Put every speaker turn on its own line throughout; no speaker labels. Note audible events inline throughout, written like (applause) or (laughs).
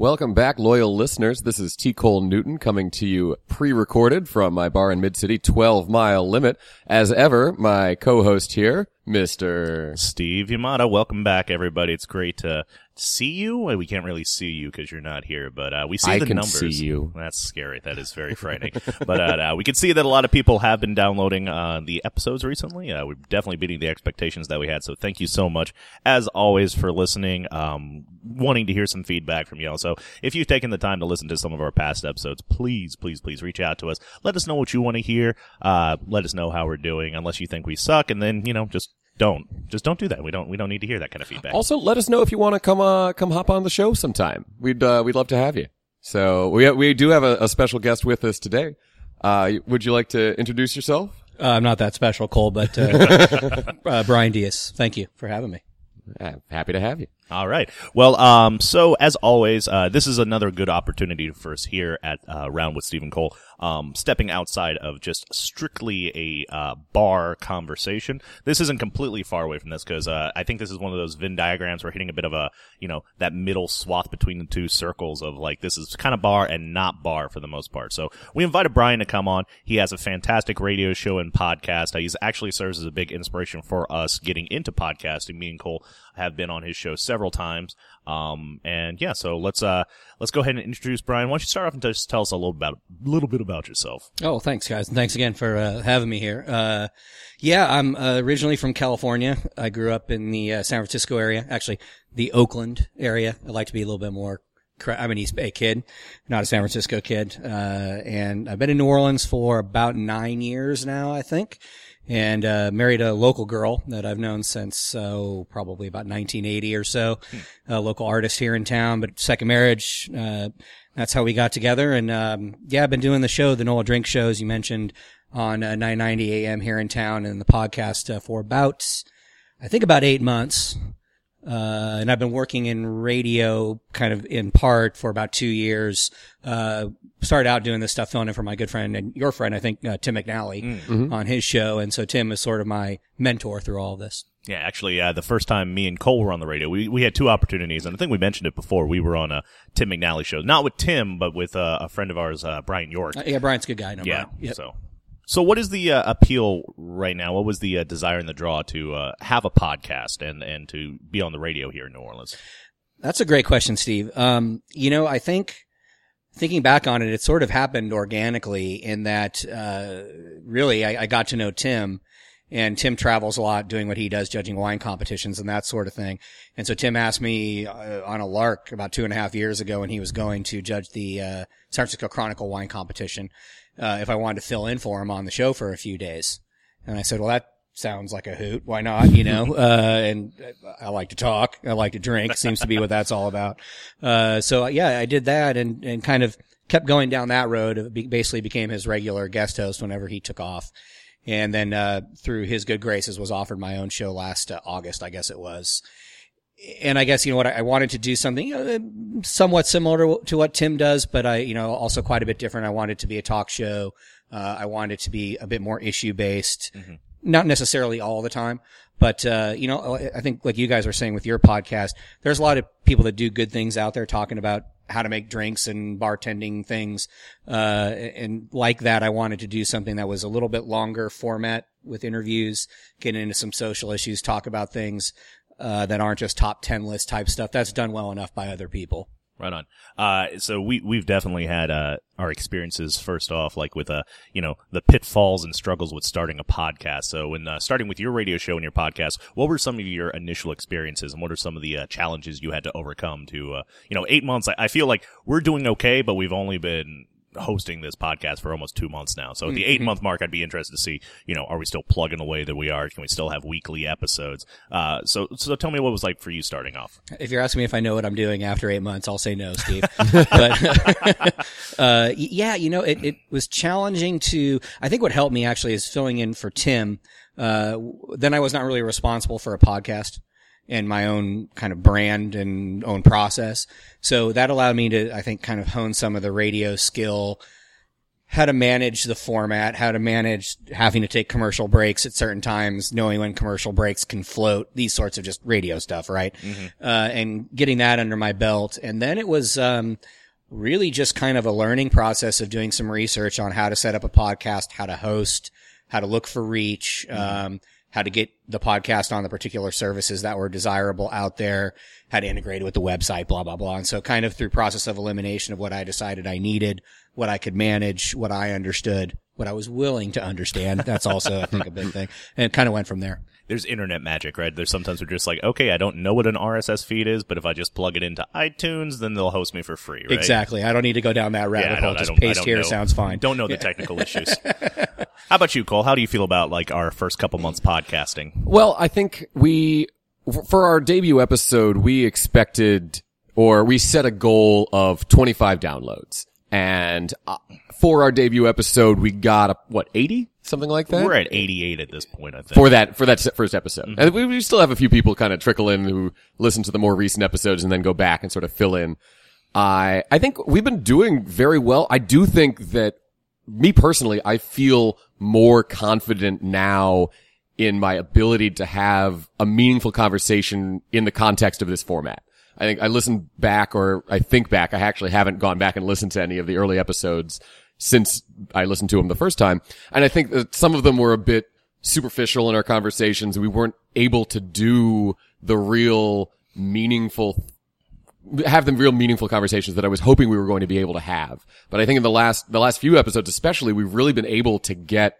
Welcome back, loyal listeners. This is T. Cole Newton coming to you pre-recorded from my bar in Mid-City, 12 Mile Limit. As ever, my co-host here, Mr.
Steve Yamada, welcome back, everybody. It's great to see you. We can't really see you because you're not here, but uh, we see
I
the
can
numbers.
see you.
That's scary. That is very frightening. (laughs) but uh, uh, we can see that a lot of people have been downloading uh, the episodes recently. Uh, we're definitely beating the expectations that we had. So thank you so much, as always, for listening. Um, wanting to hear some feedback from y'all. So if you've taken the time to listen to some of our past episodes, please, please, please reach out to us. Let us know what you want to hear. Uh, let us know how we're doing. Unless you think we suck, and then you know just don't just don't do that. We don't we don't need to hear that kind of feedback.
Also, let us know if you want to come, uh, come hop on the show sometime. We'd, uh, we'd love to have you. So we, we do have a, a special guest with us today. Uh, would you like to introduce yourself?
Uh, I'm not that special, Cole, but uh, (laughs) uh, Bryan Dias. Thank you for having me.
Uh, happy to have you.
All right. Well, um, so as always, uh, this is another good opportunity for us here at uh, Round with Steve and Cole, um, stepping outside of just strictly a uh, bar conversation. This isn't completely far away from this because uh, I think this is one of those Venn diagrams. We're hitting a bit of a, you know, that middle swath between the two circles of like this is kind of bar and not bar for the most part. So we invited Bryan to come on. He has a fantastic radio show and podcast. Uh, he's actually serves as a big inspiration for us getting into podcasting. Me and Cole have been on his show several times. Um, and yeah, so let's, uh, let's go ahead and introduce Bryan. Why don't you start off and just tell us a little about, a little bit about yourself?
Oh, thanks, guys, and thanks again for uh, having me here. Uh, yeah, I'm uh, originally from California. I grew up in the uh, San Francisco area, actually the Oakland area. I like to be a little bit more. I'm an East Bay kid, not a San Francisco kid, uh, and I've been in New Orleans for about nine years now, I think. And uh, married a local girl that I've known since oh probably about 1980 or so, a local artist here in town. But second marriage, uh, that's how we got together. And um, yeah, I've been doing the show, the NOLADrinks show you mentioned on uh, 990 AM here in town, and the podcast uh, for about I think about eight months. Uh, and I've been working in radio kind of in part for about two years. Uh, started out doing this stuff, filling in for my good friend and your friend, I think, uh, Tim McNally on his show. And so Tim is sort of my mentor through all of this.
Yeah, actually, uh, the first time me and Cole were on the radio, we, we had two opportunities, and I think we mentioned it before. We were on a Tim McNally show, not with Tim, but with uh, a friend of ours, uh, Brian York.
Uh, yeah, Brian's a good guy. No,
yeah.
Brian. Yep.
So, so what is the uh, appeal right now? What was the uh, desire and the draw to uh, have a podcast and and to be on the radio here in New Orleans?
That's a great question, Steve. Um, you know, I think thinking back on it, it sort of happened organically in that, uh, really I, I got to know Tim and Tim travels a lot doing what he does, judging wine competitions and that sort of thing. And so Tim asked me uh, on a lark about two and a half years ago when he was going to judge the, uh, San Francisco Chronicle wine competition, uh, if I wanted to fill in for him on the show for a few days. And I said, well, that sounds like a hoot. Why not? You know, (laughs) uh, and I like to talk. I like to drink. Seems to be what that's all about. Uh, so yeah, I did that and, and kind of kept going down that road. It basically became his regular guest host whenever he took off. And then, uh, through his good graces was offered my own show last uh, August, I guess it was. And I guess, you know what, I I wanted to do something you know, somewhat similar to, what Tim does, but I, you know, also quite a bit different. I wanted it to be a talk show. Uh, I wanted it to be a bit more issue based not necessarily all the time, but, uh, you know, I- I think like you guys were saying with your podcast, there's a lot of people that do good things out there talking about how to make drinks and bartending things. Uh, and like that, I wanted to do something that was a little bit longer format with interviews, get into some social issues, talk about things, uh, that aren't just top 10 list type stuff. That's done well enough by other people.
Right on. Uh, so we we've definitely had uh, our experiences first off, like with uh, you know, the pitfalls and struggles with starting a podcast. So when uh, starting with your radio show and your podcast, what were some of your initial experiences, and what are some of the uh, challenges you had to overcome? To uh, you know, eight months. I, I feel like we're doing okay, but we've only been hosting this podcast for almost two months now. So at the eight month mark, I'd be interested to see, you know, are we still plugging away that we are? Can we still have weekly episodes? Uh, so so tell me what it was like for you starting off.
If you're asking me if I know what I'm doing after eight months, I'll say no, Steve. (laughs) but (laughs) uh, yeah, you know, it, it was challenging to. I think what helped me actually is filling in for Tim. Uh, then I was not really responsible for a podcast and my own kind of brand and own process. So that allowed me to, I think, kind of hone some of the radio skill how to manage the format, how to manage having to take commercial breaks at certain times, knowing when commercial breaks can float, these sorts of just radio stuff, right? Uh, and getting that under my belt. And then it was, um, really just kind of a learning process of doing some research on how to set up a podcast, how to host, how to look for reach, um, how to get the podcast on the particular services that were desirable out there, how to integrate it with the website, blah, blah, blah. And so kind of through process of elimination of what I decided I needed, what I could manage, what I understood, what I was willing to understand. That's also, I think, a big thing. And it kind of went from there.
There's internet magic, right? There's sometimes we're just like, okay, I don't know what an RSS feed is, but if I just plug it into iTunes, then they'll host me for free, right?
Exactly. I don't need to go down that rabbit
Yeah,
hole. Just paste here
know.
sounds fine.
Don't know the technical (laughs) issues. How about you, Cole? How do you feel about like our first couple months podcasting?
Well, I think we, for our debut episode, we expected, or we set a goal of 25 downloads. And uh, for our debut episode, we got, a, what, 80? Something like that?
We're at 88 at this point, I think.
for that for that first episode. And we, we still have a few people kind of trickle in who listen to the more recent episodes and then go back and sort of fill in. I I think we've been doing very well. I do think that me personally, I feel more confident now in my ability to have a meaningful conversation in the context of this format. I think I listened back or I think back. I actually haven't gone back and listened to any of the early episodes since I listened to them the first time. And I think that some of them were a bit superficial in our conversations. We weren't able to do the real meaningful have them real meaningful conversations that I was hoping we were going to be able to have. But I think in the last, the last few episodes especially, we've really been able to get,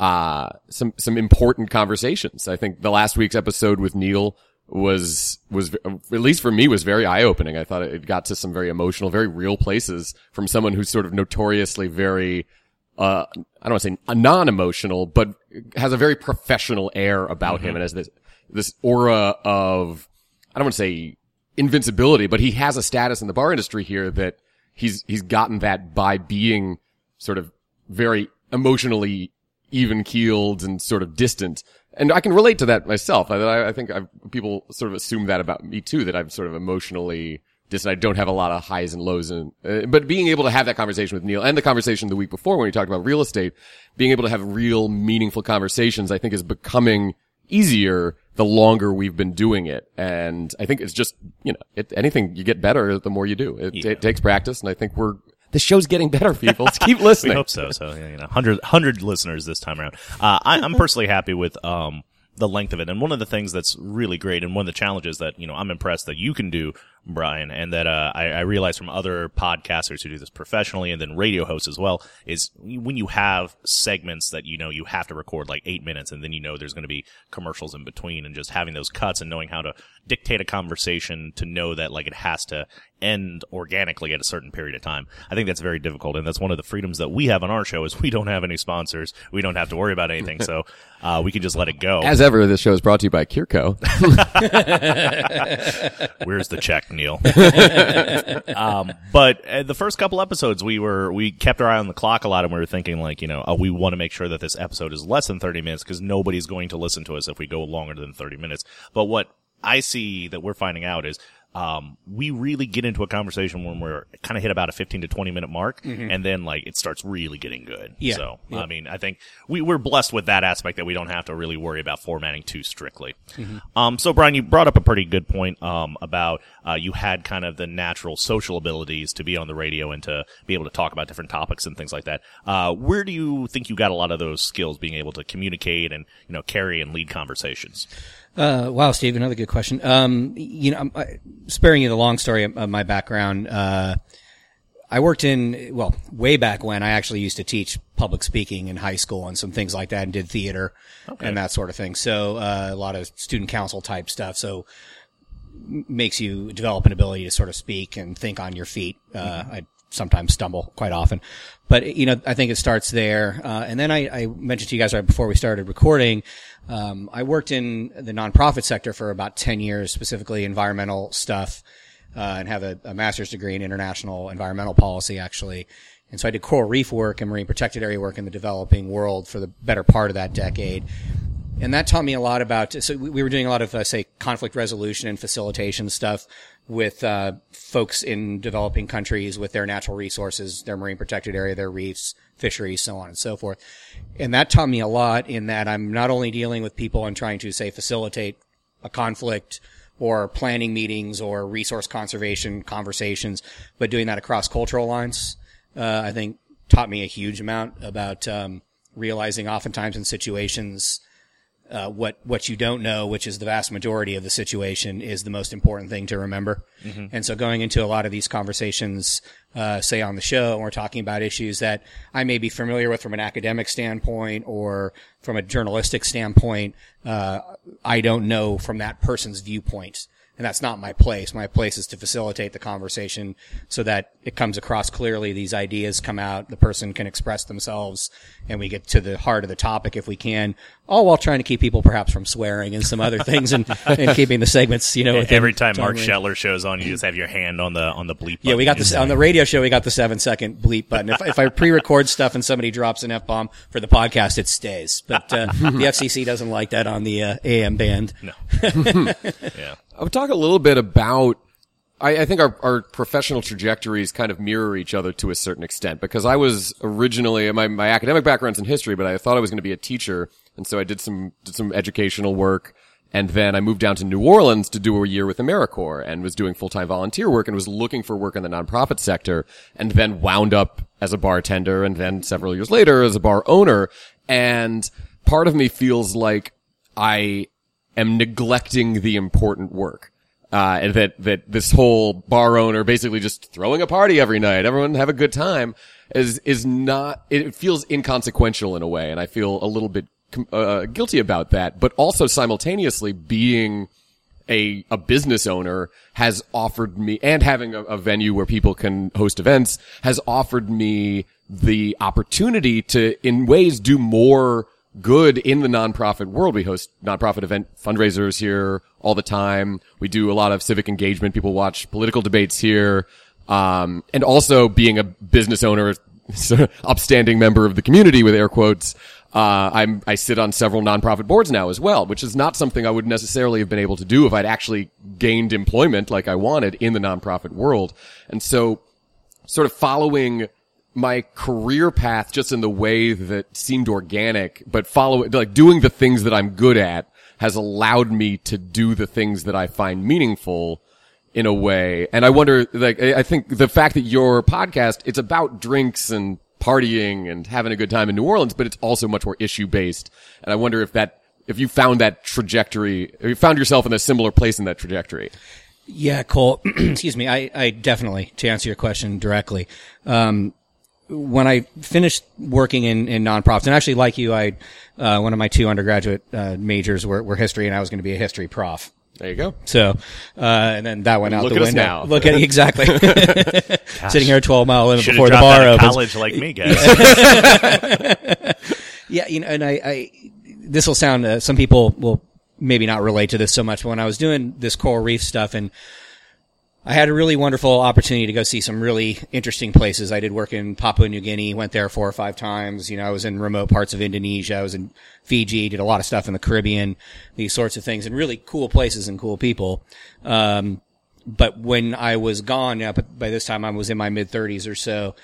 uh, some, some important conversations. I think the last week's episode with Neil was, was, at least for me, was very eye-opening. I thought it got to some very emotional, very real places from someone who's sort of notoriously very, uh, I don't want to say non-emotional, but has a very professional air about him and has this, this aura of, I don't want to say invincibility, but he has a status in the bar industry here that he's, he's gotten that by being sort of very emotionally even keeled and sort of distant. And I can relate to that myself. I, I think I've, people sort of assume that about me too, that I'm sort of emotionally distant. I don't have a lot of highs and lows and, uh, but being able to have that conversation with Neil and the conversation the week before when we talked about real estate, being able to have real meaningful conversations, I think is becoming easier the longer we've been doing it. And I think it's just, you know, it, anything you get better the more you do. It, it takes practice. And I think we're, the show's getting better, people. Let's keep listening. (laughs)
We hope so. So, yeah, you know, 100, 100 listeners this time around. Uh, I, I'm personally happy with, um, the length of it. And one of the things that's really great and one of the challenges that, you know, I'm impressed that you can do, Bryan, and that, uh, I, I realize from other podcasters who do this professionally and then radio hosts as well is when you have segments that, you know, you have to record like eight minutes and then you know there's going to be commercials in between and just having those cuts and knowing how to dictate a conversation to know that like it has to end organically at a certain period of time. I think that's very difficult, and that's one of the freedoms that we have on our show is we don't have any sponsors. We don't have to worry about anything, so (laughs) uh, we can just let it go.
As ever, this show is brought to you by Kirko. (laughs) (laughs)
Where's the check, Neil? (laughs) um, but uh, the first couple episodes, we were we kept our eye on the clock a lot, and we were thinking like, you know, oh, we want to make sure that this episode is less than thirty minutes because nobody's going to listen to us if we go longer than thirty minutes. But what I see that we're finding out is um, we really get into a conversation when we're kind of hit about a 15 to 20 minute mark and then like it starts really getting good.
Yeah.
So, I mean, I think we, we're blessed with that aspect that we don't have to really worry about formatting too strictly. Um, so Bryan, you brought up a pretty good point, um, about, uh, you had kind of the natural social abilities to be on the radio and to be able to talk about different topics and things like that. Uh, where do you think you got a lot of those skills being able to communicate and, you know, carry and lead conversations?
Uh, wow, Steve, another good question. Um, you know, I'm, I, sparing you the long story of, of my background, uh, I worked in, well, way back when I actually used to teach public speaking in high school and some things like that and did theater and that sort of thing. So, uh, a lot of student council type stuff. So, makes you develop an ability to sort of speak and think on your feet. Uh, I sometimes stumble quite often, but you know, I think it starts there. Uh, and then I, I mentioned to you guys right before we started recording, um, I worked in the nonprofit sector for about 10 years, specifically environmental stuff, uh, and have a, a master's degree in international environmental policy, actually. And so I did coral reef work and marine protected area work in the developing world for the better part of that decade and that taught me a lot about. So we we were doing a lot of, uh, say, conflict resolution and facilitation stuff with uh, folks in developing countries with their natural resources, their marine protected area, their reefs, fisheries, so on and so forth. And that taught me a lot in that I'm not only dealing with people and trying to say facilitate a conflict or planning meetings or resource conservation conversations, but doing that across cultural lines, uh, I think taught me a huge amount about um, realizing oftentimes in situations uh, what what you don't know, which is the vast majority of the situation, is the most important thing to remember. And so, going into a lot of these conversations, uh, say on the show, and we're talking about issues that I may be familiar with from an academic standpoint or from a journalistic standpoint, uh, I don't know from that person's viewpoint. And that's not my place. My place is to facilitate the conversation so that it comes across clearly. These ideas come out. The person can express themselves and we get to the heart of the topic if we can, all while trying to keep people perhaps from swearing and some other things and, (laughs) and keeping the segments, you know,
Every time Mark
range.
Shetler shows on, you just have your hand on the on the bleep.
Yeah, we got this on the radio show. We got the seven second bleep button. If, if I pre-record stuff and somebody drops an f bomb for the podcast, it stays. But uh, (laughs) the FCC doesn't like that on the uh, AM band.
No. (laughs) yeah.
I would talk a little bit about. I, I think our, our professional trajectories kind of mirror each other to a certain extent because I was originally my, my academic background's in history, but I thought I was going to be a teacher, and so I did some did some educational work, and then I moved down to New Orleans to do a year with AmeriCorps and was doing full time volunteer work and was looking for work in the nonprofit sector, and then wound up as a bartender, and then several years later as a bar owner, and part of me feels like I am neglecting the important work. Uh, and that, that this whole bar owner basically just throwing a party every night, everyone have a good time is, is not, it feels inconsequential in a way. And I feel a little bit, uh, guilty about that, but also simultaneously being a, a business owner has offered me, and having a, a venue where people can host events has offered me the opportunity to, in ways, do more good in the nonprofit world. We host nonprofit event fundraisers here all the time. We do a lot of civic engagement. People watch political debates here. Um, and also being a business owner, (laughs) upstanding member of the community with air quotes. Uh, I'm, I sit on several nonprofit boards now as well, which is not something I would necessarily have been able to do if I'd actually gained employment like I wanted in the nonprofit world. And so sort of following my career path just in the way that seemed organic, but follow like doing the things that I'm good at has allowed me to do the things that I find meaningful in a way. And I wonder, like, I I think the fact that your podcast, it's about drinks and partying and having a good time in New Orleans, but it's also much more issue based. And I wonder if that, if you found that trajectory, if you found yourself in a similar place in that trajectory.
Yeah, Cole. (clears throat) excuse me. I, I definitely, to answer your question directly, um, when I finished working in, in nonprofits, and actually, like you, I uh, one of my two undergraduate uh, majors were, were history, and I was going to be a history prof.
There you go.
So, uh, and then that went out
Look
the window.
now.
Look at (laughs) exactly. (laughs) (laughs) Sitting here at 12 mile limit
Should
before the bar opens.
college like me, guys.
Yeah, you know, and I, I this will sound, uh, some people will maybe not relate to this so much, but when I was doing this coral reef stuff and I had a really wonderful opportunity to go see some really interesting places. I did work in Papua New Guinea, went there four or five times. You know, I was in remote parts of Indonesia. I was in Fiji, did a lot of stuff in the Caribbean, these sorts of things and really cool places and cool people. Um, but when I was gone, but by this time I was in my mid thirties or so,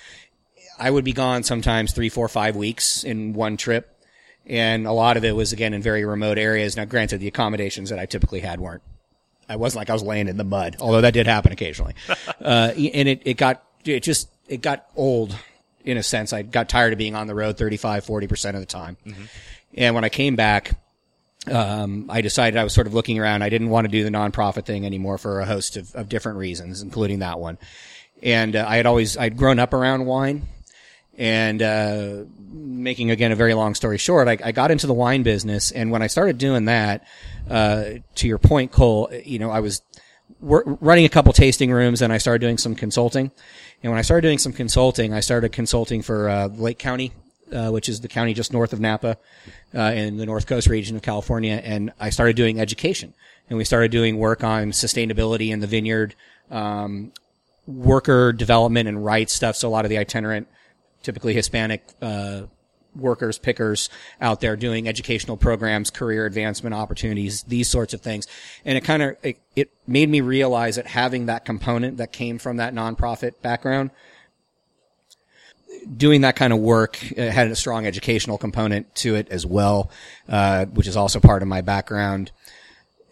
I would be gone sometimes three, four, five weeks in one trip. And a lot of it was again in very remote areas. Now, granted, the accommodations that I typically had weren't. I wasn't like I was laying in the mud, although that did happen occasionally. (laughs) uh, and it, it got, it just, it got old in a sense. I got tired of being on the road 35, 40% of the time. And when I came back, um, I decided I was sort of looking around. I didn't want to do the nonprofit thing anymore for a host of, of different reasons, including that one. And uh, I had always, I'd grown up around wine and uh, making again a very long story short, I, I got into the wine business, and when I started doing that, uh, to your point, Cole, you know, I was wor- running a couple tasting rooms, and I started doing some consulting. And when I started doing some consulting, I started consulting for uh, Lake County, uh, which is the county just north of Napa, uh, in the North Coast region of California, and I started doing education, and we started doing work on sustainability in the vineyard. Um, worker development and rights stuff. So a lot of the itinerant, typically Hispanic, uh, workers, pickers out there doing educational programs, career advancement opportunities, these sorts of things. And it kind of, it, it made me realize that having that component that came from that nonprofit background, doing that kind of work uh, had a strong educational component to it as well, uh, which is also part of my background.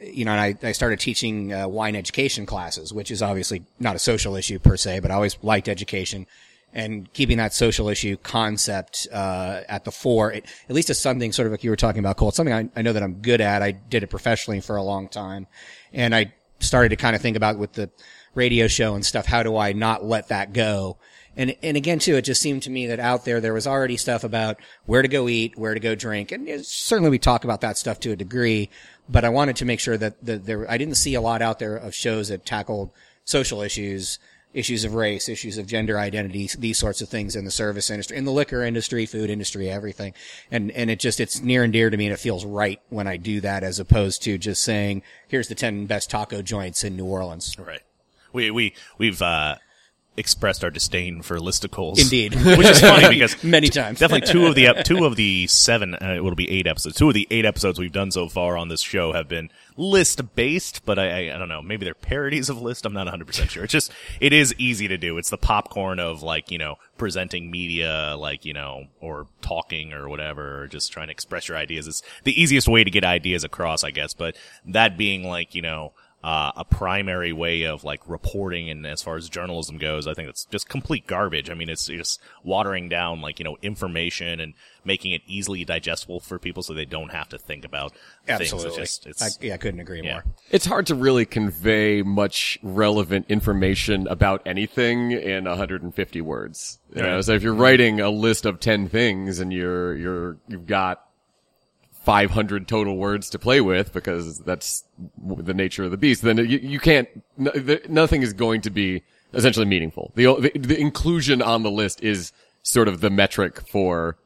You know, I, I started teaching uh, wine education classes, which is obviously not a social issue per se, but I always liked education and keeping that social issue concept uh, at the fore. It, at least it's something sort of like you were talking about, Cole. It's something I, I know that I'm good at. I did it professionally for a long time, and I started to kind of think about with the radio show and stuff. How do I not let that go? And and again, too, it just seemed to me that out there there was already stuff about where to go eat, where to go drink, and certainly we talk about that stuff to a degree. But I wanted to make sure that the, there I didn't see a lot out there of shows that tackled social issues, issues of race, issues of gender identity, these sorts of things in the service industry, in the liquor industry, food industry, everything. And and it just it's near and dear to me, and it feels right when I do that, as opposed to just saying, "Here's the ten best taco joints in New Orleans."
Right. We we we've uh, expressed our disdain for listicles.
Indeed. (laughs)
which is funny because (laughs)
Many times.
definitely two of the ep- (laughs) two of the seven uh, it will be eight episodes. Two of the eight episodes we've done so far on this show have been list based, but I, I I don't know maybe they're parodies of list. I'm not 100 percent sure. It's just it is easy to do. It's the popcorn of like you know presenting media like you know or talking or whatever or just trying to express your ideas. It's the easiest way to get ideas across, I guess. But that being like you know uh, a primary way of like reporting and as far as journalism goes, I think it's just complete garbage. I mean, it's just watering down like, you know, information and making it easily digestible for people so they don't have to think about
Absolutely.
things. It's just,
I, yeah, I couldn't agree
yeah.
more.
It's hard to really convey much relevant information about anything in 150 words. You know,
Right.
so if you're writing a list of 10 things and you're, you're, you've got 500 total words to play with because that's the nature of the beast, then you, you can't, no, the, nothing is going to be essentially meaningful. The, the, the inclusion on the list is sort of the metric for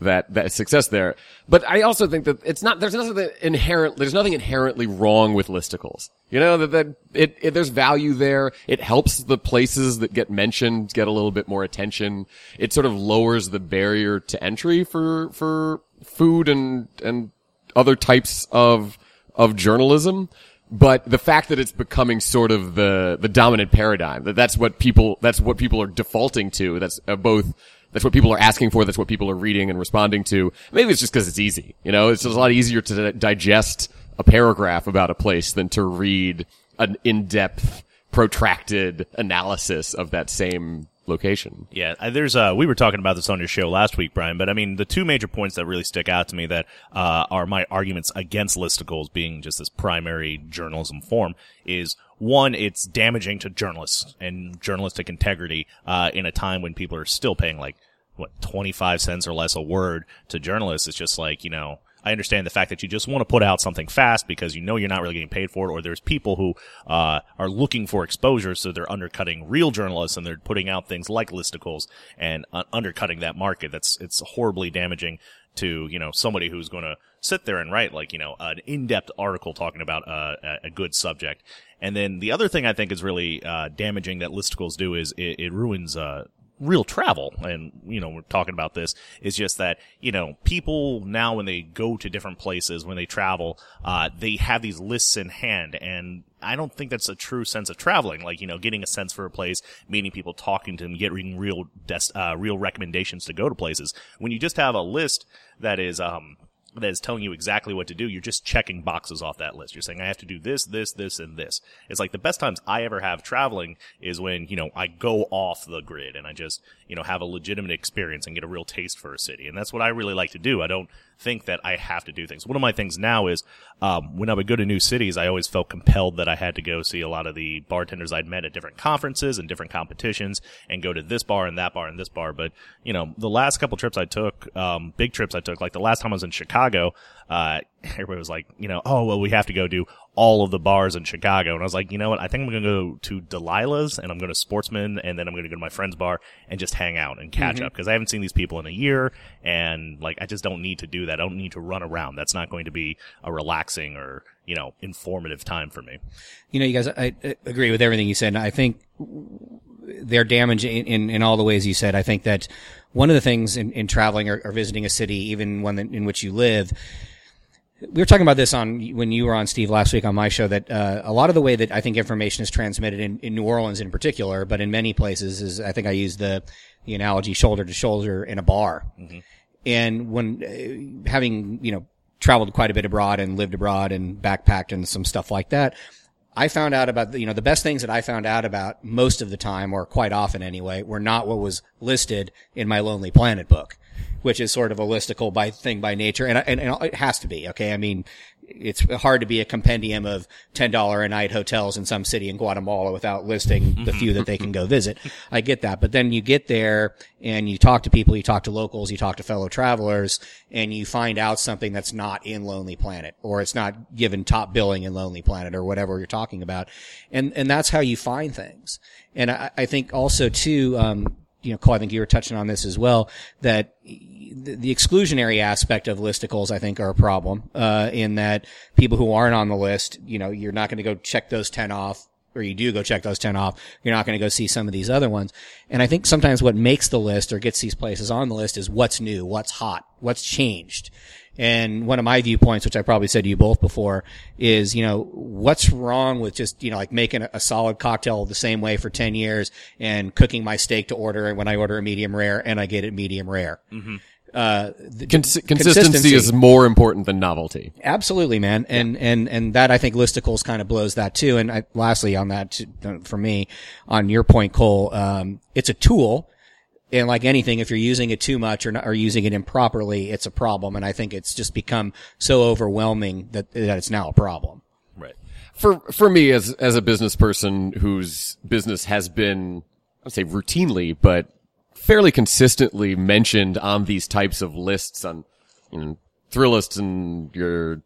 that that success there. But I also think that it's not there's nothing inherent there's nothing inherently wrong with listicles. You know that that it, it there's value there. It helps the places that get mentioned get a little bit more attention. It sort of lowers the barrier to entry for for food and and other types of of journalism. But the fact that it's becoming sort of the the dominant paradigm that that's what people that's what people are defaulting to. That's uh, both that's what people are asking for. That's what people are reading and responding to. Maybe it's just because it's easy. You know, it's a lot easier to digest a paragraph about a place than to read an in-depth, protracted analysis of that same location.
Yeah, uh, there's uh we were talking about this on your show last week, Bryan, but I mean the two major points that really stick out to me that uh are my arguments against listicles being just this primary journalism form is one, it's damaging to journalists and journalistic integrity uh in a time when people are still paying like what 25 cents or less a word to journalists. It's just like, you know, I understand the fact that you just want to put out something fast because you know you're not really getting paid for it, or there's people who uh, are looking for exposure, so they're undercutting real journalists and they're putting out things like listicles and uh, undercutting that market. That's it's horribly damaging to you know somebody who's going to sit there and write like you know an in-depth article talking about uh, a, good subject. And then the other thing I think is really uh, damaging that listicles do is it, it ruins uh, real travel and you know we're talking about this is just that you know people now when they go to different places when they travel uh they have these lists in hand and I don't think that's a true sense of traveling. Like, you know, getting a sense for a place, meeting people, talking to them, getting real, des- uh, real recommendations to go to places. When you just have a list that is, um, that is telling you exactly what to do. You're just checking boxes off that list. You're saying, I have to do this, this, this, and this. It's like the best times I ever have traveling is when, you know, I go off the grid and I just, you know, have a legitimate experience and get a real taste for a city. And that's what I really like to do. I don't think that I have to do things. One of my things now is, um, when I would go to new cities, I always felt compelled that I had to go see a lot of the bartenders I'd met at different conferences and different competitions and go to this bar and that bar and this bar. But, you know, the last couple trips I took, um, big trips I took, like the last time I was in Chicago, uh, (laughs) everybody was like, you know, oh, well, we have to go do all of the bars in Chicago. And I was like, you know what? I think I'm going to go to Delilah's and I'm going to Sportsman and then I'm going to go to my friend's bar and just hang out and catch mm-hmm. up because I haven't seen these people in a year. And like, I just don't need to do that. I don't need to run around. That's not going to be a relaxing or, you know, informative time for me.
You know, you guys, I, I agree with everything you said. I think they're damaging in, in, in all the ways you said. I think that one of the things in, in traveling or, or visiting a city, even one that, in which you live, we were talking about this on when you were on Steve last week on my show that uh, a lot of the way that I think information is transmitted in, in New Orleans in particular, but in many places is I think I used the the analogy shoulder to shoulder in a bar, and when uh, having you know traveled quite a bit abroad and lived abroad and backpacked and some stuff like that, I found out about the, you know the best things that I found out about most of the time or quite often anyway were not what was listed in my Lonely Planet book, which is sort of a listicle by thing by nature, and, and, and it has to be okay. I mean, it's hard to be a compendium of ten dollar a night hotels in some city in Guatemala without listing the few that they can go (laughs) visit. I get that, but then you get there and you talk to people, you talk to locals, you talk to fellow travelers, and you find out something that's not in Lonely Planet, or it's not given top billing in Lonely Planet, or whatever you're talking about, and and that's how you find things. And I, I think also too, um, you know, Cole, I think you were touching on this as well, that the, exclusionary aspect of listicles, I think, are a problem, uh, in that people who aren't on the list, you know, you're not going to go check those 10 off, or you do go check those 10 off. You're not going to go see some of these other ones. And I think sometimes what makes the list or gets these places on the list is what's new, what's hot, what's changed. And one of my viewpoints, which I probably said to you both before, is, you know, what's wrong with just, you know, like making a, solid cocktail the same way for 10 years and cooking my steak to order when I order a medium rare and I get it medium rare. Uh,
Cons- consistency, is more important than novelty.
Absolutely, man, and and and that I think listicles kind of blows that too. And I, lastly, on that, for me, on your point, Cole, um, it's a tool, and like anything, if you're using it too much or not, or using it improperly, it's a problem. And I think it's just become so overwhelming that that it's now a problem.
Right.
For for me as as a business person whose business has been I would say routinely but fairly consistently mentioned on these types of lists on you know, Thrillist and your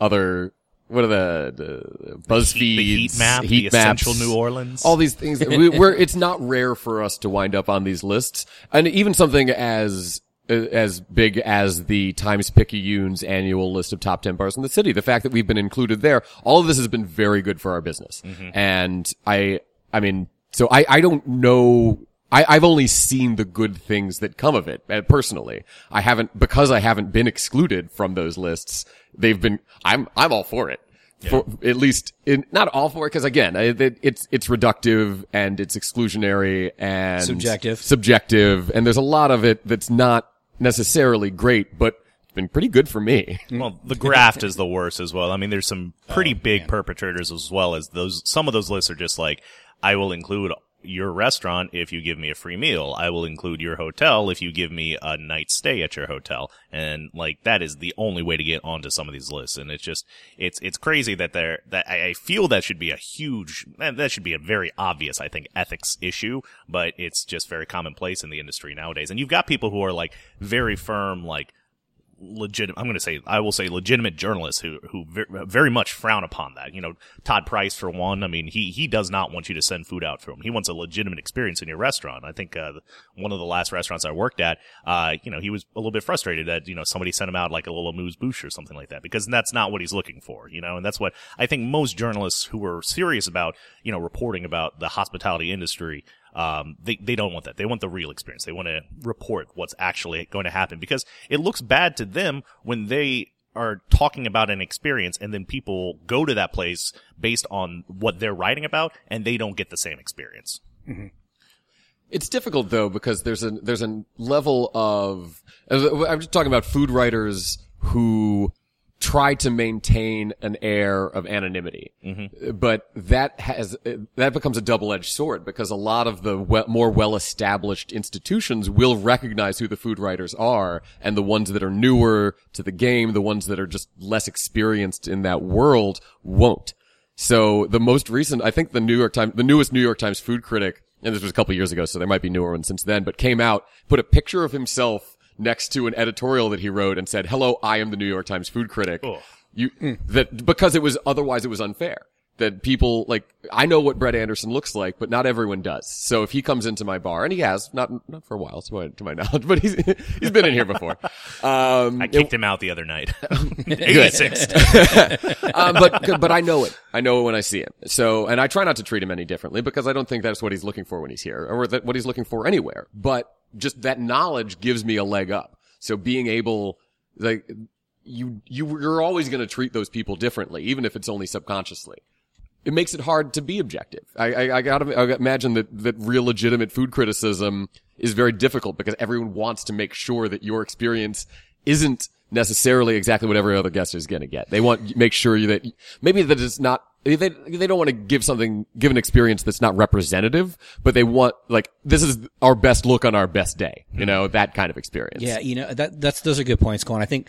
other what are the, the BuzzFeed
The heat map,
heat
the
maps,
essential New Orleans.
all these things. we, (laughs) we're it's not rare for us to wind up on these lists, and even something as as big as the Times Picayune's annual list of top 10 bars in the city. The fact that we've been included there, all of this has been very good for our business. Mm-hmm. And I, I mean, so I, I don't know. I, I've only seen the good things that come of it, uh, personally. I haven't, because I haven't been excluded from those lists, they've been, I'm, I'm all for it. For, at least, in, not all for it, because again, I- it, it's, it's reductive and it's exclusionary and
Subjective.
subjective, and there's a lot of it that's not necessarily great, but it's been pretty good for me. (laughs)
Well, the graft is the worst as well. I mean, there's some
Oh,
pretty big perpetrators as well as those. Some of those lists are just like, I will include your restaurant if you give me a free meal. I will include your hotel if you give me a night stay at your hotel. And like, that is the only way to get onto some of these lists. And it's just, it's, it's crazy that they're, that I, feel that should be a huge, that should be a very obvious, I think, ethics issue, but it's just very commonplace in the industry nowadays. And you've got people who are like very firm, like, legit I'm going to say I will say legitimate journalists who who ver- very much frown upon that. You know, Todd Price for one. I mean, he he does not want you to send food out to him. He wants a legitimate experience in your restaurant. I think uh, one of the last restaurants I worked at, uh, you know, he was a little bit frustrated that you know somebody sent him out like a little amuse bouche or something like that because that's not what he's looking for. You know, and that's what I think most journalists who are serious about you know reporting about the hospitality industry um, they, they don't want that. They want the real experience. They want to report what's actually going to happen because it looks bad to them when they are talking about an experience and then people go to that place based on what they're writing about and they don't get the same experience.
It's difficult though because there's a there's a level of I'm just talking about food writers who try to maintain an air of anonymity, mm-hmm. but that has that becomes a double edged sword because a lot of the we- more well established institutions will recognize who the food writers are, and the ones that are newer to the game, the ones that are just less experienced in that world, won't. So the most recent, I think the New York Times, the newest New York Times food critic, and this was a couple years ago, so there might be newer ones since then, but came out, put a picture of himself next to an editorial that he wrote and said, hello, I am the New York Times food critic. You, that, because it was, otherwise it was unfair. that people like I know what Brett Anderson looks like, but not everyone does. So if he comes into my bar, and he has not not for a while, to my, to my (laughs) knowledge, but he's he's been in here before. Um,
I kicked him out the other night. (laughs) 86th. (laughs)
um, but but I know it. I know it when I see him. So and I try not to treat him any differently because I don't think that's what he's looking for when he's here, or that what he's looking for anywhere. But just that knowledge gives me a leg up. So being able like you you you're always going to treat those people differently, even if it's only subconsciously. It makes it hard to be objective. I, I, I gotta I imagine that, that real legitimate food criticism is very difficult because everyone wants to make sure that your experience isn't necessarily exactly what every other guest is going to get. They want make sure that maybe that it's not they they don't want to give something give an experience that's not representative, but they want like this is our best look on our best day. You know that kind of experience.
Yeah, you know that that's those are good points, Colin. I think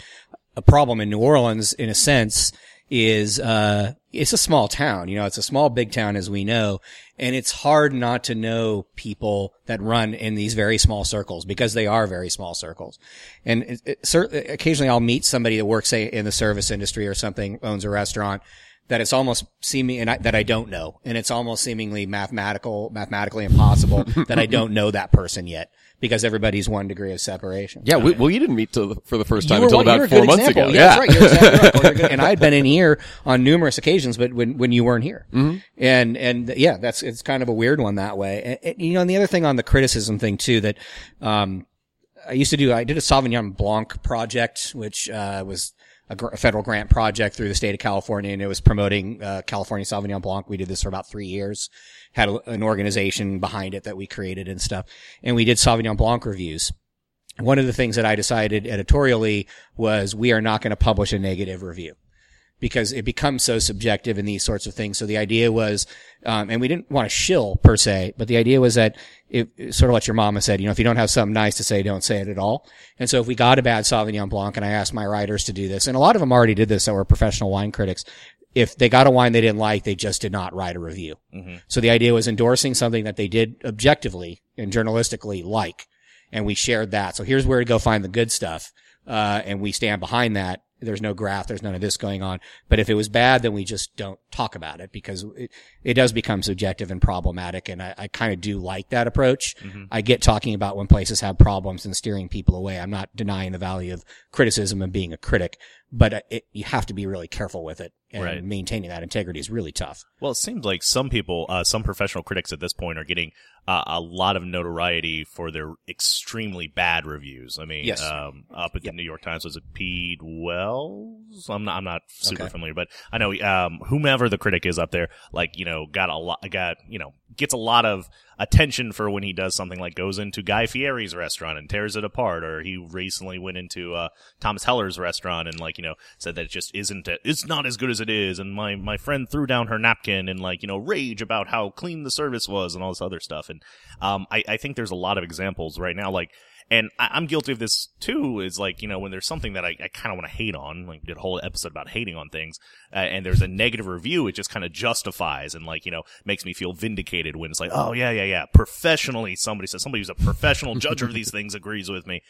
a problem in New Orleans, in a sense, is uh it's a small town. You know, it's a small big town as we know, and it's hard not to know people that run in these very small circles because they are very small circles. And it, it, cer- occasionally, I'll meet somebody that works, say, in the service industry or something, owns a restaurant. That it's almost seeming, and I, that I don't know, and it's almost seemingly mathematical, mathematically impossible (laughs) that I don't know that person yet because everybody's one degree of separation.
Yeah, we, well, you didn't meet till, for the first time
were
until
one- you were
about four months
example.
ago.
Yeah, that's right. You're exactly right. (laughs) Good. And I had been in here on numerous occasions, but when, when you weren't here. Mm-hmm. And, and yeah, that's, it's kind of a weird one that way. And, and, you know, and the other thing on the criticism thing too, that, um, I used to do, I did a Sauvignon Blanc project, which, uh, was a, gr- a federal grant project through the state of California and it was promoting, uh, California Sauvignon Blanc. We did this for about three years, had a, an organization behind it that we created and stuff. And we did Sauvignon Blanc reviews one of the things that I decided editorially was we are not going to publish a negative review because it becomes so subjective in these sorts of things. So the idea was, um, and we didn't want to shill per se, but the idea was that it, sort of what your mama said, you know, if you don't have something nice to say, don't say it at all. And so if we got a bad Sauvignon Blanc and I asked my writers to do this, and a lot of them already did this that were professional wine critics, if they got a wine they didn't like, they just did not write a review. So the idea was endorsing something that they did objectively and journalistically like and we shared that. So here's where to go find the good stuff. Uh, and we stand behind that. There's no graft. There's none of this going on. But if it was bad, then we just don't talk about it because it, it does become subjective and problematic. And I, I kind of do like that approach. Mm-hmm. I get talking about when places have problems and steering people away. I'm not denying the value of criticism and being a critic, but uh, it, you have to be really careful with it. And
Right.
maintaining that integrity is really tough.
Well, it seems like some people, uh, some professional critics at this point are getting uh, a lot of notoriety for their extremely bad reviews. I mean,
Yes.
um, up at the New York Times was it Pete Wells? I'm not, I'm not super
Okay.
familiar, but I know um, whomever the critic is up there, like you know, got a lot, got you know, gets a lot of attention for when he does something like goes into Guy Fieri's restaurant and tears it apart, or he recently went into uh, Thomas Keller's restaurant and like you know said that it just isn't, it's not as good as it is, and my my friend threw down her napkin and like you know rage about how clean the service was and all this other stuff, and um, I I think there's a lot of examples right now like. And I, I'm guilty of this too. Is like you know when there's something that I, I kind of want to hate on, like did a whole episode about hating on things, uh, and there's a negative review, it just kind of justifies and like you know makes me feel vindicated when it's like, oh yeah, yeah, yeah, professionally somebody says somebody who's a professional judge of these (laughs) things agrees with me.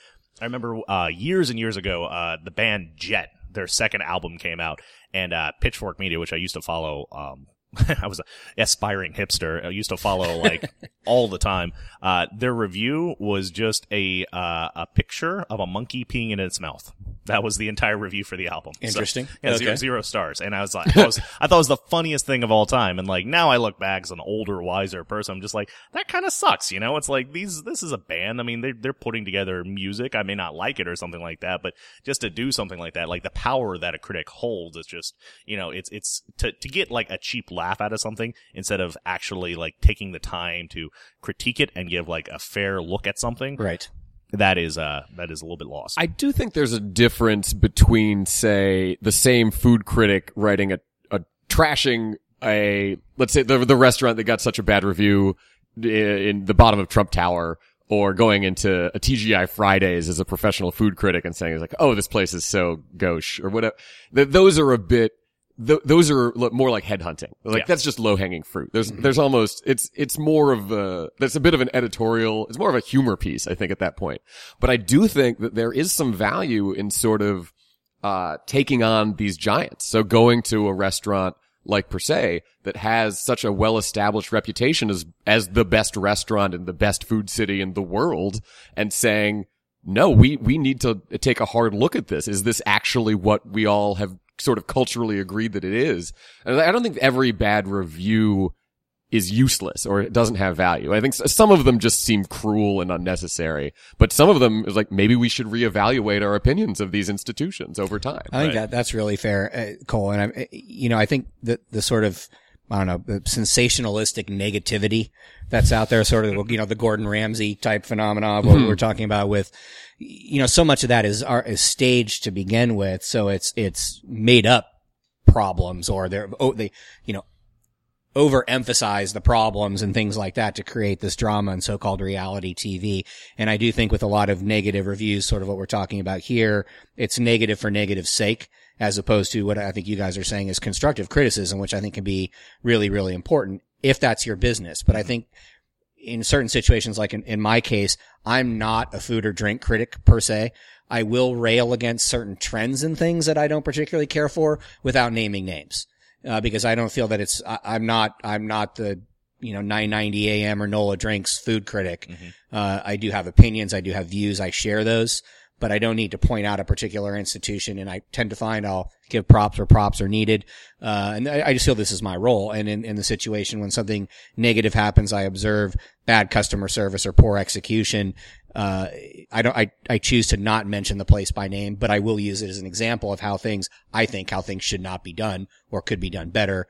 I remember uh, years and years ago, uh, the band Jet, their second album came out, and uh, Pitchfork Media, which I used to follow. Um, (laughs) I was a aspiring hipster. I used to follow like (laughs) all the time. Uh, their review was just a uh, a picture of a monkey peeing in its mouth. That was the entire review for the album. So,
Interesting.
yeah, zero,
Okay.
zero stars. And I was like, I, was, I thought it was the funniest thing of all time. And like now I look back as an older, wiser person. I'm just like, that kind of sucks. You know, it's like these, this is a band. I mean, they're, they're putting together music. I may not like it or something like that, but just to do something like that, like the power that a critic holds is just, you know, it's, it's to, to get like a cheap laugh out of something instead of actually like taking the time to critique it and give like a fair look at something.
Right.
That is, uh, that is a little bit lost.
I do think there's a difference between, say, the same food critic writing a, a trashing a, let's say the, the restaurant that got such a bad review in the bottom of Trump Tower or going into a TGI Fridays as a professional food critic and saying, like, oh, this place is so gauche or whatever. Th- those are a bit, th- those are more like headhunting. Like
Yeah.
that's just low hanging fruit. There's, there's almost, it's, it's more of a, that's a bit of an editorial, it's more of a humor piece, I think, at that point. But I do think that there is some value in sort of, uh, taking on these giants. So going to a restaurant like per se that has such a well-established reputation as as the best restaurant and the best food city in the world and saying no we we need to take a hard look at this is this actually what we all have sort of culturally agreed that it is and i don't think every bad review is useless or it doesn't have value. I think some of them just seem cruel and unnecessary, but some of them is like maybe we should reevaluate our opinions of these institutions over time.
I think that that's really fair, uh, Cole. And I, you know, I think that the sort of, I don't know, the sensationalistic negativity that's out there, sort of, you know, the Gordon Ramsay type phenomena of what we mm-hmm. we're talking about with, you know, so much of that is, are, is staged to begin with. So it's, it's made up problems or they're, oh, they, you know, overemphasize the problems and things like that to create this drama and so-called reality TV. And I do think with a lot of negative reviews, sort of what we're talking about here, it's negative for negative sake, as opposed to what I think you guys are saying is constructive criticism, which I think can be really, really important if that's your business. But I think in certain situations, like in, in my case, I'm not a food or drink critic per se. I will rail against certain trends and things that I don't particularly care for without naming names uh, because I don't feel that it's I, I'm not I'm not the you know 990 AM or NOLADrinks food critic. Uh, I do have opinions, I do have views, I share those, but I don't need to point out a particular institution. And I tend to find I'll give props where props are needed, uh, and I, I just feel this is my role. And in, in the situation when something negative happens, I observe bad customer service or poor execution. Uh, I don't, I, I choose to not mention the place by name, but I will use it as an example of how things, I think how things should not be done or could be done better.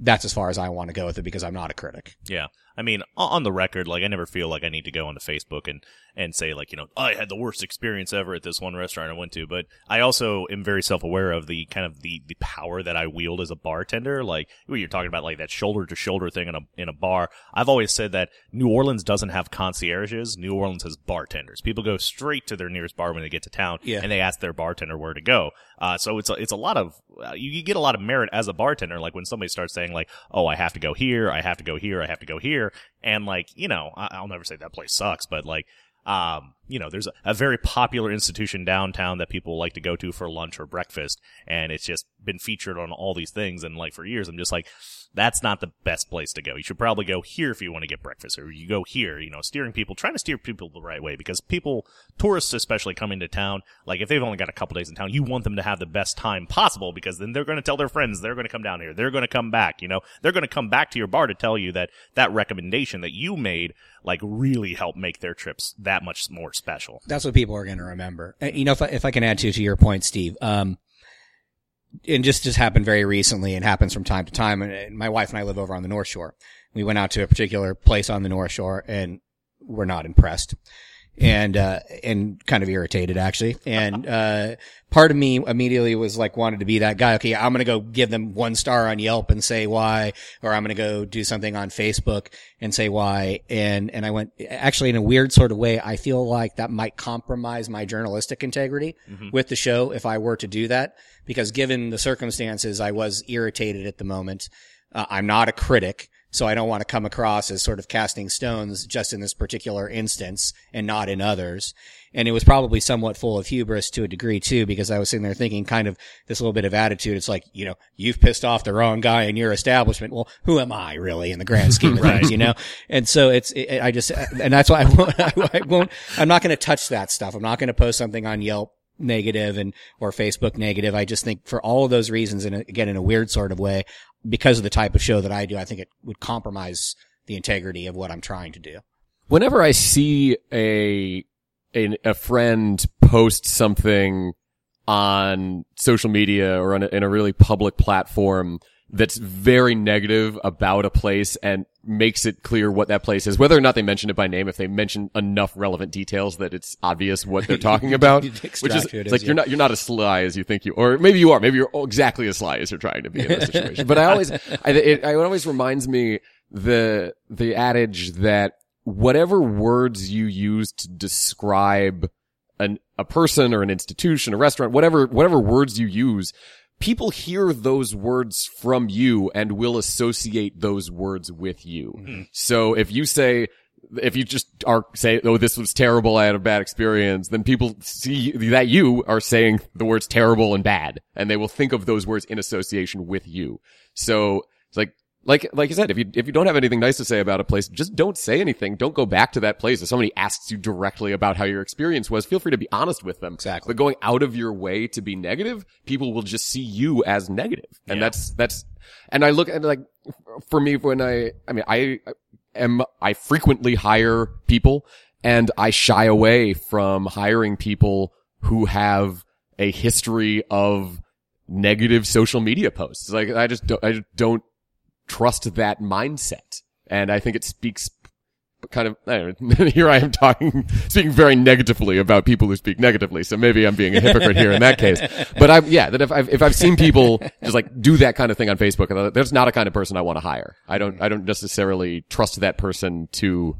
That's as far as I want to go with it because I'm not a critic.
Yeah. I mean, on the record, like I never feel like I need to go onto Facebook and and say like, you know, I had the worst experience ever at this one restaurant I went to, but I also am very self-aware of the kind of the the power that I wield as a bartender. Like when you're talking about like that shoulder to shoulder thing in a in a bar. I've always said that New Orleans doesn't have concierges. New Orleans has bartenders. People go straight to their nearest bar when they get to town
Yeah.
and they ask their bartender where to go. Uh, so it's a, it's a lot of uh, you, you get a lot of merit as a bartender. Like when somebody starts saying like, "Oh, I have to go here, I have to go here, I have to go here," and like you know, I, I'll never say that place sucks, but like. Um, you know, there's a, a very popular institution downtown that people like to go to for lunch or breakfast, and it's just been featured on all these things. And like for years, I'm just like, that's not the best place to go. You should probably go here if you want to get breakfast, or you go here. You know, steering people, trying to steer people the right way because people, tourists especially, coming to town. Like if they've only got a couple days in town, you want them to have the best time possible because then they're going to tell their friends they're going to come down here. They're going to come back. You know, they're going to come back to your bar to tell you that that recommendation that you made like really helped make their trips that much more special.
That's what people are going to remember. Uh, You know, if I, if I can add to to your point, Steve, um, and just just happened very recently and happens from time to time. And my wife and I live over on the North Shore. We went out to a particular place on the North Shore and we're not impressed. And, uh, and kind of irritated actually. And, (laughs) uh, part of me immediately was like, wanted to be that guy. Okay. I'm going to go give them one star on Yelp and say why, or I'm going to go do something on Facebook and say why. And, and I went actually in a weird sort of way. I feel like that might compromise my journalistic integrity with the show if I were to do that, because given the circumstances, I was irritated at the moment. Uh, I'm not a critic, so I don't want to come across as sort of casting stones just in this particular instance and not in others. And it was probably somewhat full of hubris to a degree too, because I was sitting there thinking kind of this little bit of attitude. It's like, you know, you've pissed off the wrong guy in your establishment. Well, who am I really in the grand scheme of (laughs) things, you know? And so it's, it, I just, and that's why I won't, (laughs) I won't, I'm not going to touch that stuff. I'm not going to post something on Yelp negative and or Facebook negative. I just think for all of those reasons, and again in a weird sort of way, because of the type of show that I do, I think it would compromise the integrity of what I'm trying to do.
whenever I see a, a a friend post something on social media or on a, in a really public platform that's very negative about a place and makes it clear what that place is, whether or not they mention it by name, if they mention enough relevant details that it's obvious what they're talking (laughs) about, which is
extract who it
it's
is,
like
yeah.
you're not you're not as sly as you think you, or maybe you are, maybe you're exactly as sly as you're trying to be in this (laughs) situation. but I always, I, it, it always reminds me the the adage that whatever words you use to describe an, a person or an institution, a restaurant, whatever, whatever words you use, people hear those words from you and will associate those words with you. Mm-hmm. So if you say if you just are say, "Oh, this was terrible. I had a bad experience," then people see that you are saying the words terrible and bad, and they will think of those words in association with you. So it's like, like, like I said, if you if you don't have anything nice to say about a place, just don't say anything. Don't go back to that place. If somebody asks you directly about how your experience was, feel free to be honest with them.
Exactly.
But going out of your way to be negative, people will just see you as negative, and
Yeah.
that's that's. And I look at like for me when I, I mean, I am I frequently hire people, and I shy away from hiring people who have a history of negative social media posts. Like I just don't, I just don't trust that mindset. And I think it speaks kind of, I know, (laughs) here I am talking, speaking very negatively about people who speak negatively. So maybe I'm being a hypocrite here in that case. But I, yeah, that if I've, if I've seen people just like do that kind of thing on Facebook, that's not a kind of person I want to hire. I don't, I don't necessarily trust that person to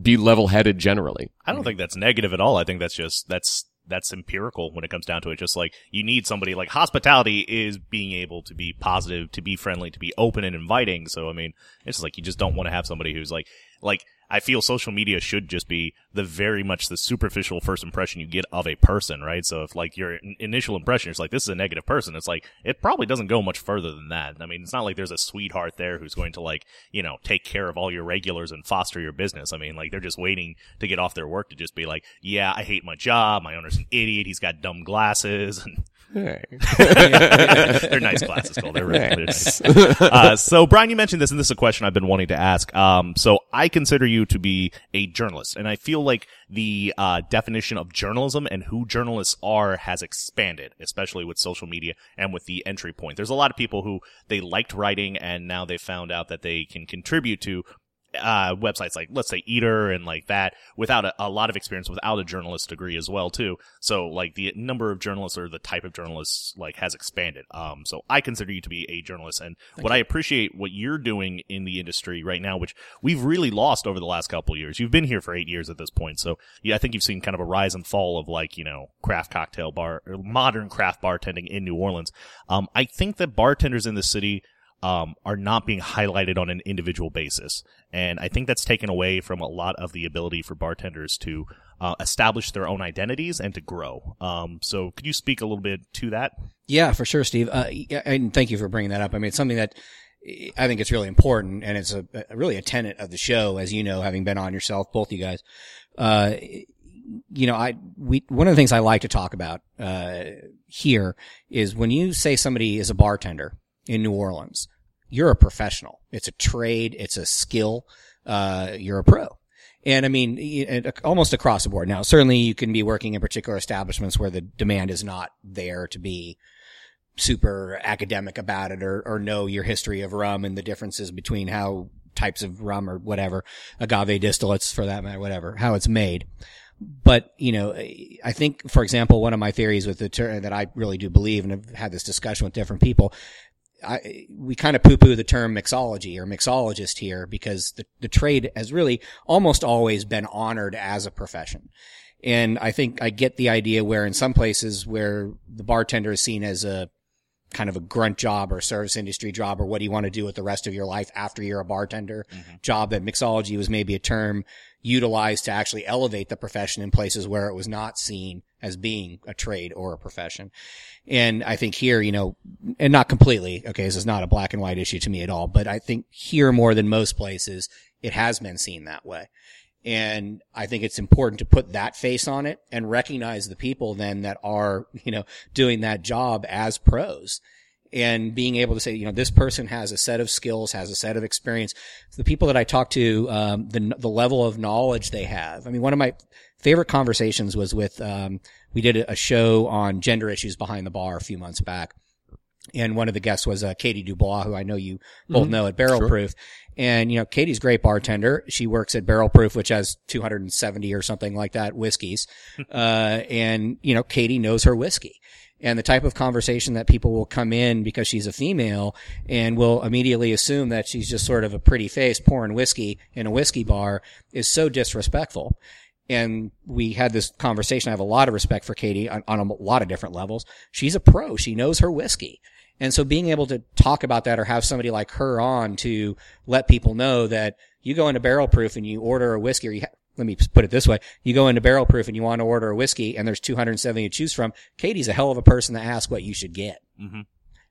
be level-headed generally.
I don't think that's negative at all. I think that's just that's that's empirical when it comes down to it. Just like you need somebody like hospitality is being able to be positive, to be friendly, to be open and inviting. So I mean, it's just like you just don't want to have somebody who's like like I feel social media should just be the very much the superficial first impression you get of a person, right? So if like your in- initial impression is like this is a negative person, it's like it probably doesn't go much further than that. I mean, it's not like there's a sweetheart there who's going to like, you know, take care of all your regulars and foster your business. I mean, like they're just waiting to get off their work to just be like, yeah, I hate my job. My owner's an idiot. He's got dumb glasses and (laughs) they're nice glasses, Cole. They're really they're nice. Uh, so, Bryan, you mentioned this, and this is a question I've been wanting to ask. Um, so I consider you to be a journalist, and I feel like the uh, definition of journalism and who journalists are has expanded, especially with social media and with the entry point. There's a lot of people who they liked writing, and now they found out that they can contribute to uh, websites like, let's say, Eater and like that without a, a lot of experience, without a journalist degree as well, too. So, like, the number of journalists or the type of journalists, like, has expanded. Um, so I consider you to be a journalist. And what I appreciate what you're doing in the industry right now, which we've really lost over the last couple of years. You've been here for eight years at this point. So, yeah, I think you've seen kind of a rise and fall of, like, you know, craft cocktail bar, or modern craft bartending in New Orleans. Um, I think that bartenders in the city, um, are not being highlighted on an individual basis. And I think that's taken away from a lot of the ability for bartenders to uh, establish their own identities and to grow. Um, so could you speak a little bit to that?
Yeah, for sure, Steve. Uh, and thank you for bringing that up. I mean, it's something that I think it's really important, and it's a, a really a tenet of the show, as you know, having been on yourself, both you guys. Uh, you know, I we one of the things I like to talk about uh, here is when you say somebody is a bartender in New Orleans, you're a professional. It's a trade. It's a skill. Uh, you're a pro. And I mean, almost across the board. Now, certainly you can be working in particular establishments where the demand is not there to be super academic about it or, or know your history of rum and the differences between how types of rum or whatever, agave distillates for that matter, whatever, how it's made. But, you know, I think, for example, one of my theories with the term that I really do believe and have had this discussion with different people, I, we kind of poo-poo the term mixology or mixologist here because the, the trade has really almost always been honored as a profession. And I think I get the idea where in some places where the bartender is seen as a kind of a grunt job or service industry job or what do you want to do with the rest of your life after you're a bartender mm-hmm. job that mixology was maybe a term utilized to actually elevate the profession in places where it was not seen as being a trade or a profession. And I think here, you know, and not completely, okay, this is not a black and white issue to me at all, but I think here more than most places, it has been seen that way. And I think it's important to put that face on it and recognize the people then that are, you know, doing that job as pros and being able to say, you know, this person has a set of skills, has a set of experience. The people that I talk to, um, the, the level of knowledge they have. I mean, one of my favorite conversations was with, um, we did a show on gender issues behind the bar a few months back. And one of the guests was uh, Katie Dubois, who I know you both know at Barrel Proof. And, you know, Katie's a great bartender. She works at Barrel Proof, which has 270 or something like that whiskeys. (laughs) uh, and, you know, Katie knows her whiskey. And the type of conversation that people will come in because she's a female and will immediately assume that she's just sort of a pretty face pouring whiskey in a whiskey bar is so disrespectful. And we had this conversation. I have a lot of respect for Katie on, on a lot of different levels. She's a pro. She knows her whiskey. And so being able to talk about that or have somebody like her on to let people know that You go into barrel proof and you order a whiskey or you, ha- let me put it this way. You go into barrel proof and you want to order a whiskey and there's 270 to choose from. Katie's a hell of a person to ask what you should get.
Mhm.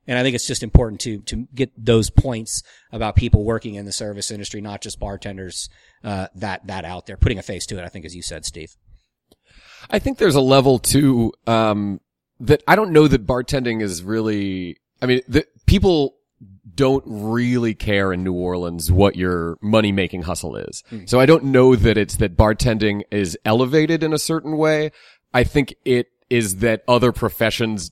And I think it's just important to, to get those points about people working in the service industry, not just bartenders, uh, that, that out there, putting a face to it, I think, as you said, Steve.
I think there's a level too, um, that I don't know that bartending is really, I mean, the, people don't really care in New Orleans what your money making hustle is. So I don't know that it's that bartending is elevated in a certain way. I think it is that other professions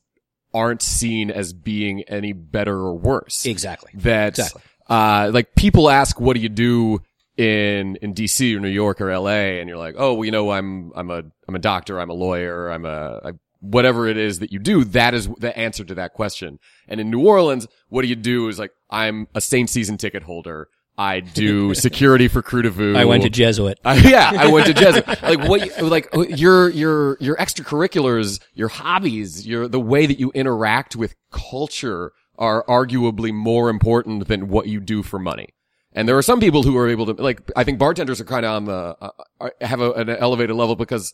aren't seen as being any better or worse.
Exactly.
That,
Exactly.
uh, like people ask, what do you do in, in DC or New York or LA? And you're like, oh, well, you know, I'm, I'm a, I'm a doctor, I'm a lawyer, I'm a, I, whatever it is that you do, that is the answer to that question. And in New Orleans, what do you do is like, I'm a Saint season ticket holder. I do security for Krewe du Vieux.
I went to Jesuit.
Uh, (laughs) yeah, I went to Jesuit. Like what, like your, your, your extracurriculars, your hobbies, your, the way that you interact with culture are arguably more important than what you do for money. And there are some people who are able to, like, I think bartenders are kind of on the, uh, uh, have a, an elevated level because,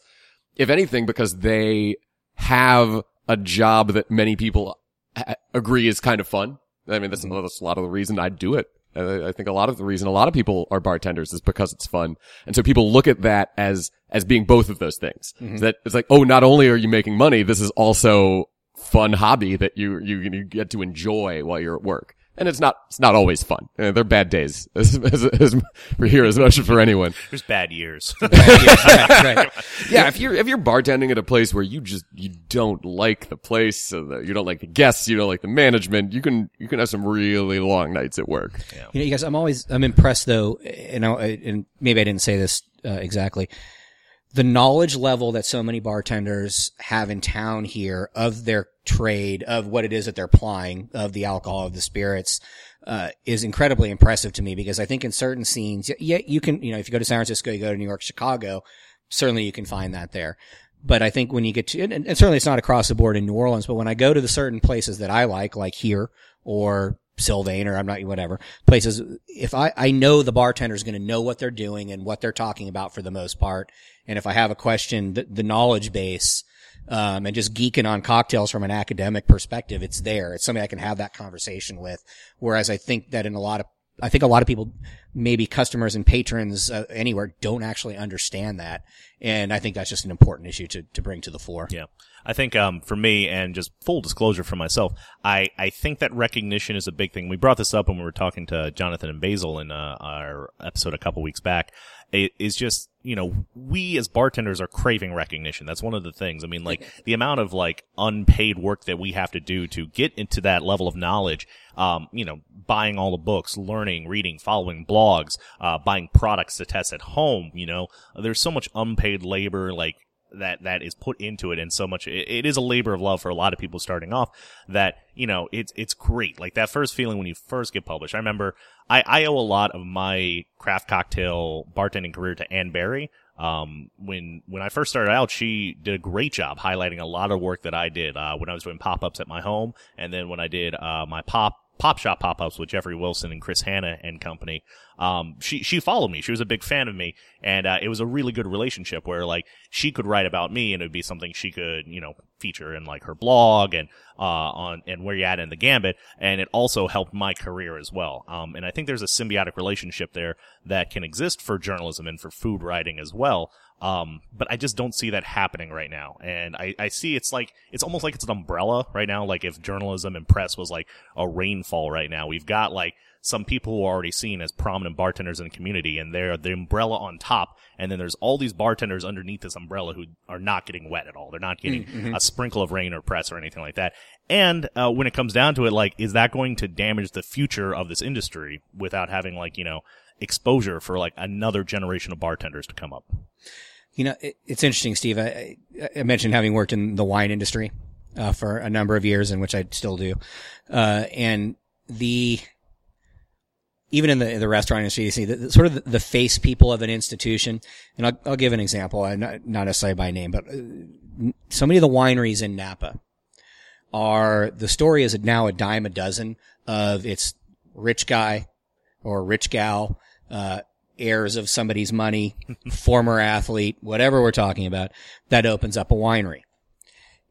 if anything, because they have a job that many people ha- agree is kind of fun. I mean, that's, that's a lot of the reason I do it. I I think a lot of the reason a lot of people are bartenders is because it's fun. And so people look at that as, as being both of those things. So mm-hmm. that it's like, oh, not only are you making money, this is also fun hobby that you, you, you get to enjoy while you're at work. And it's not, it's not always fun. Uh, they're bad days (laughs) as, as, as, for here as much as for anyone.
There's bad years. (laughs)
right, right. (laughs)
Yeah, if you're if you're bartending at a place where you just you don't like the place, so the, you don't like the guests, you don't like the management, you can you can have some really long nights at work.
You know, you guys, I'm always, I'm impressed though, and, I, and maybe I didn't say this uh, exactly. The knowledge level that so many bartenders have in town here of their trade, of what it is that they're plying, of the alcohol, of the spirits, uh, is incredibly impressive to me because I think in certain scenes, yeah, you can, you know, if you go to San Francisco, you go to New York, Chicago, certainly you can find that there. But I think when you get to, and, and certainly it's not across the board in New Orleans, but when I go to the certain places that I like, like here or Sylvain or I'm not, whatever places, if I, I know the bartender is going to know what they're doing and what they're talking about for the most part. And if I have a question, the, the knowledge base, um, and just geeking on cocktails from an academic perspective, it's there. It's something I can have that conversation with. Whereas I think that in a lot of, I think a lot of people, maybe customers and patrons uh, anywhere don't actually understand that. And I think that's just an important issue to, to bring to the fore.
Yeah. I think um, for me, and just full disclosure for myself, I, I think that recognition is a big thing. We brought this up when we were talking to Jonathan and Basil in uh, our episode a couple weeks back. It is just, you know, we as bartenders are craving recognition. That's one of the things. I mean, like (laughs) the amount of like unpaid work that we have to do to get into that level of knowledge, um, you know, buying all the books, learning, reading, following blogs, uh, buying products to test at home, you know, there's so much unpaid labor, like, that that is put into it and so much it, it is a labor of love for a lot of people starting off that you know it's it's great. Like that first feeling when you first get published. I remember i i owe a lot of my craft cocktail bartending career to anne barry um when when i first started out she did a great job highlighting a lot of work that i did uh when i was doing pop-ups at my home. And then when i did uh my pop pop shop pop-ups with Jeffrey Wilson and Chris Hannah and company. Um, she, she followed me. She was a big fan of me. And, uh, it was a really good relationship where like she could write about me and it would be something she could, you know, feature in like her blog and, uh, on, and Where Y'at in the gambit. And it also helped my career as well. Um, and I think there's a symbiotic relationship there that can exist for journalism and for food writing as well. Um, but I just don't see that happening right now. And I, I see it's like, it's almost like it's an umbrella right now. Like if journalism and press was like a rainfall right now, we've got like some people who are already seen as prominent bartenders in the community and they're the umbrella on top. And then there's all these bartenders underneath this umbrella who are not getting wet at all. They're not getting a sprinkle of rain or press or anything like that. And, uh, when it comes down to it, like, is that going to damage the future of this industry without having like, you know, exposure for like another generation of bartenders to come up?
You know, it, it's interesting, Steve. I, I mentioned having worked in the wine industry uh, for a number of years, in which I still do, uh, and the even in the the restaurant industry, you see the, the sort of the, face people of an institution. And I'll, I'll give an example, not, not necessarily by name, but uh, so many of the wineries in Napa are the story is now a dime a dozen of it's rich guy or rich gal uh, heirs of somebody's money, (laughs) former athlete, whatever we're talking about, that opens up a winery.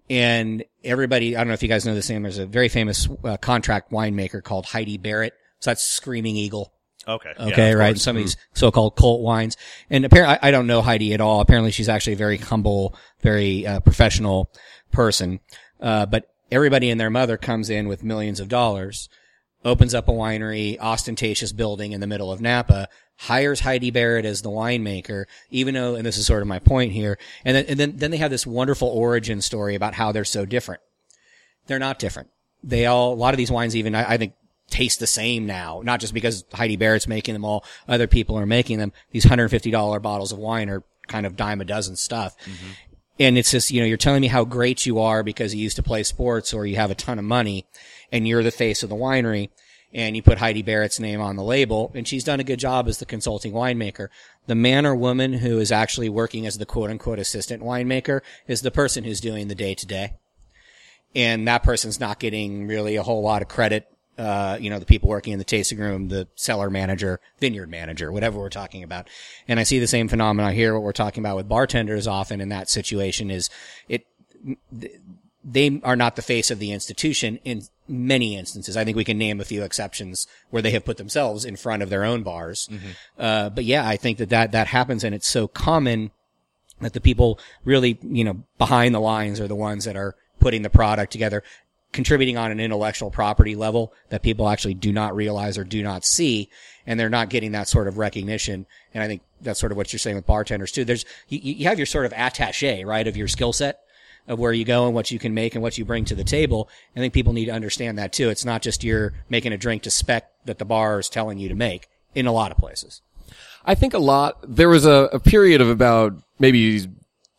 And everybody, I don't know if you guys know this name. There's a very famous uh, contract winemaker called Heidi Barrett. So that's Screaming Eagle.
Okay.
Okay,
of
right. Some of these so-called cult wines, and apparently, I, I don't know Heidi at all. Apparently, she's actually a very humble, very uh, professional person. Uh, but everybody and their mother comes in with millions of dollars, opens up a winery, ostentatious building in the middle of Napa, hires Heidi Barrett as the winemaker, even though, and this is sort of my point here, and then, and then, then they have this wonderful origin story about how they're so different. They're not different. They all, a lot of these wines even, I, I think, taste the same now. Not just because Heidi Barrett's making them all, other people are making them. These $150 bottles of wine are kind of dime a dozen stuff. Mm-hmm. And it's just, you know, you're telling me how great you are because you used to play sports or you have a ton of money and you're the face of the winery and you put Heidi Barrett's name on the label and she's done a good job as the consulting winemaker. The man or woman who is actually working as the quote unquote assistant winemaker is the person who's doing the day to day and that person's not getting really a whole lot of credit. Uh, you know, the people working in the tasting room, the cellar manager, vineyard manager, whatever we're talking about. And I see the same phenomena here. What we're talking about with bartenders often in that situation is it, they are not the face of the institution in many instances. I think we can name a few exceptions where they have put themselves in front of their own bars. Uh, but yeah, I think that that, that happens and it's so common that the people really, you know, behind the lines are the ones that are putting the product together, contributing on an intellectual property level that people actually do not realize or do not see. And they're not getting that sort of recognition. And I think that's sort of what you're saying with bartenders too. There's, you, you have your sort of attache, right, of your skill set of where you go and what you can make and what you bring to the table. I think people need to understand that too. It's not just you're making a drink to spec that the bar is telling you to make in a lot of places.
I think a lot, there was a, a period of about maybe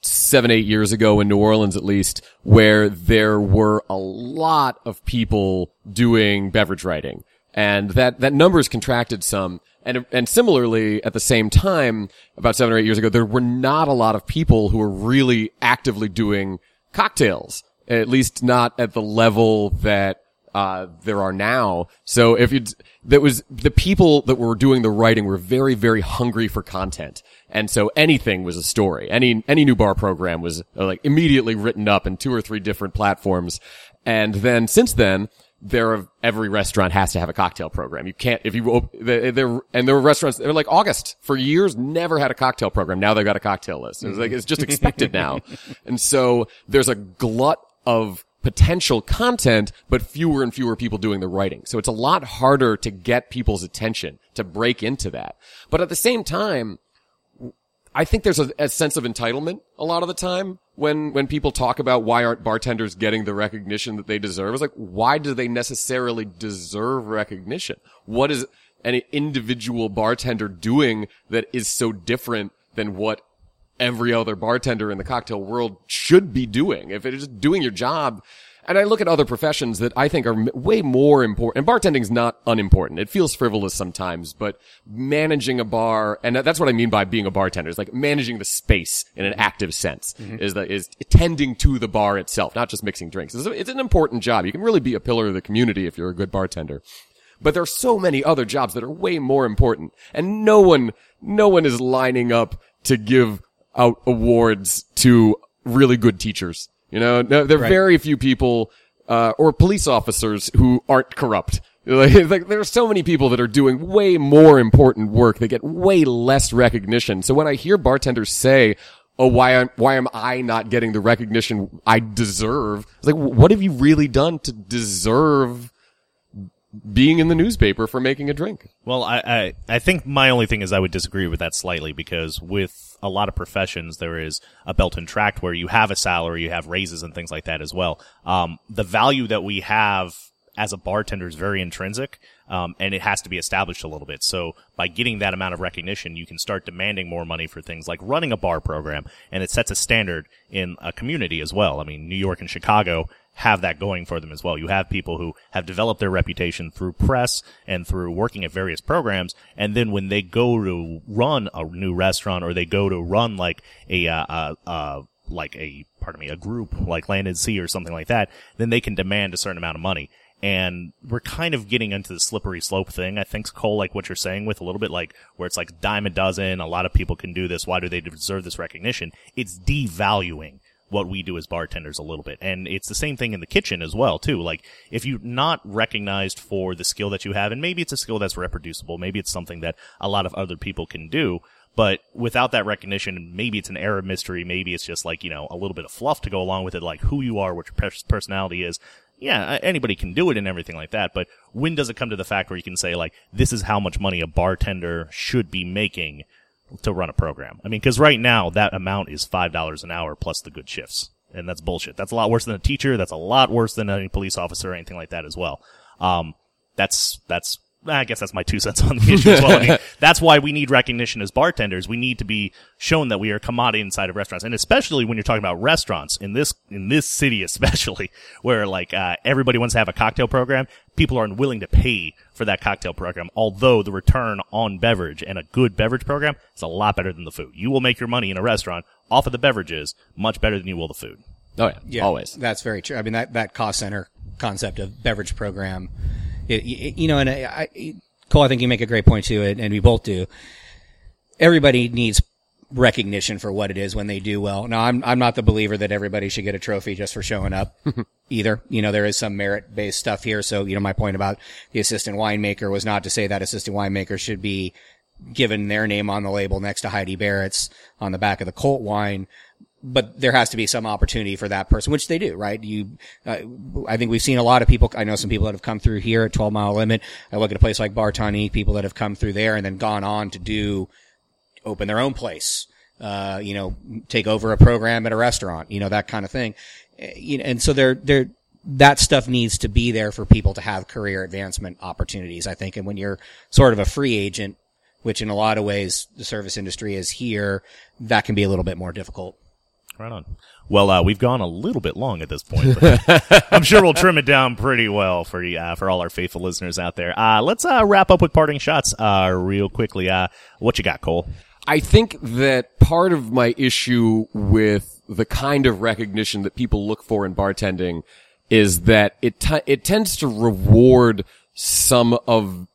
seven, eight years ago in New Orleans at least, where there were a lot of people doing beverage writing. And that, that number's contracted some. And, and similarly, at the same time, about seven or eight years ago, there were not a lot of people who were really actively doing cocktails. At least not at the level that uh, there are now. So if you, that was the people that were doing the writing were very, very hungry for content. And so anything was a story. Any, any new bar program was uh, like immediately written up in two or three different platforms. And then since then, there are, every restaurant has to have a cocktail program. You can't, if you, there, there- and there were restaurants, they were like August for years, never had a cocktail program. Now they've got a cocktail list. It's like, it's just expected now. (laughs) And so there's a glut of potential content, but fewer and fewer people doing the writing. So it's a lot harder to get people's attention to break into that. But at the same time, I think there's a, a sense of entitlement a lot of the time when, when people talk about why aren't bartenders getting the recognition that they deserve. It's like, why do they necessarily deserve recognition? What is any individual bartender doing that is so different than what every other bartender in the cocktail world should be doing? If it is just doing your job, and I look at other professions that I think are way more important. And bartending is not unimportant. It feels frivolous sometimes, but managing a bar, and that's what I mean by being a bartender, is like managing the space in an active sense, mm-hmm. is that is tending to the bar itself, not just mixing drinks. It's, it's an important job. You can really be a pillar of the community if you're a good bartender. But there are so many other jobs that are way more important, and no one, no one is lining up to give out awards to really good teachers. You know, no, there are very few people, uh, or police officers who aren't corrupt. (laughs) Like, like, there are so many people that are doing way more important work. They get way less recognition. So when I hear bartenders say, "Oh, why am why am I not getting the recognition I deserve?" It's like, what have you really done to deserve being in the newspaper for making a drink?
Well, I, I, I think my only thing is I would disagree with that slightly because with a lot of professions, there is a belt and tract where you have a salary, you have raises and things like that as well. Um, the value that we have as a bartender is very intrinsic, um, and it has to be established a little bit. So by getting that amount of recognition, you can start demanding more money for things like running a bar program, and it sets a standard in a community as well. I mean, New York and Chicago have that going for them as well. You have people who have developed their reputation through press and through working at various programs, and then when they go to run a new restaurant or they go to run like a uh, uh, uh, like a pardon me a group like Land and Sea or something like that, then they can demand a certain amount of money. And we're kind of getting into the slippery slope thing. I think Cole, like what you're saying with a little bit like where it's like dime a dozen. A lot of people can do this. Why do they deserve this recognition? It's devaluing what we do as bartenders a little bit. And it's the same thing in the kitchen as well, too. Like, if you're not recognized for the skill that you have, and maybe it's a skill that's reproducible, maybe it's something that a lot of other people can do, but without that recognition, maybe it's an of mystery, maybe it's just like, you know, a little bit of fluff to go along with it, like who you are, what your personality is. Yeah, anybody can do it and everything like that, but when does it come to the fact where you can say, like, this is how much money a bartender should be making to run a program. I mean, because right now that amount is five dollars an hour plus the good shifts, and that's bullshit. That's a lot worse than a teacher. That's a lot worse than any police officer or anything like that as well. Um, that's that's I guess that's my two cents on the issue as well. I mean, (laughs) that's why we need recognition as bartenders. We need to be shown that we are a commodity inside of restaurants, and especially when you're talking about restaurants in this in this city, especially (laughs) where like uh, everybody wants to have a cocktail program. People are unwilling to pay for that cocktail program, although the return on beverage and a good beverage program is a lot better than the food. You will make your money in a restaurant off of the beverages much better than you will the food.
Oh yeah, yeah always.
That's very true. I mean that that cost center concept of beverage program it, you know, and I, I, Cole, I think you make a great point too, and, and we both do. Everybody needs recognition for what it is when they do well. Now, I'm I'm not the believer that everybody should get a trophy just for showing up (laughs) either. You know, there is some merit based stuff here. So, you know, my point about the assistant winemaker was not to say that assistant winemaker should be given their name on the label next to Heidi Barrett's on the back of the cult wine but there has to be some opportunity for that person, which they do, right? You, uh, I think we've seen a lot of people. I know some people that have come through here at 12 mile limit. I look at a place like Bar Tonique, people that have come through there and then gone on to do, open their own place, uh, you know, take over a program at a restaurant, you know, that kind of thing. Know, and so they're, they're, that stuff needs to be there for people to have career advancement opportunities, I think. And when you're sort of a free agent, which in a lot of ways the service industry is here, that can be a little bit more difficult.
Right on. Well, uh, we've gone a little bit long at this point, but (laughs) I'm sure we'll trim it down pretty well for uh, for all our faithful listeners out there. Uh, let's uh, wrap up with parting shots uh, real quickly. Uh, what you got, Cole?
I think that part of my issue with the kind of recognition that people look for in bartending is that it t- it tends to reward some of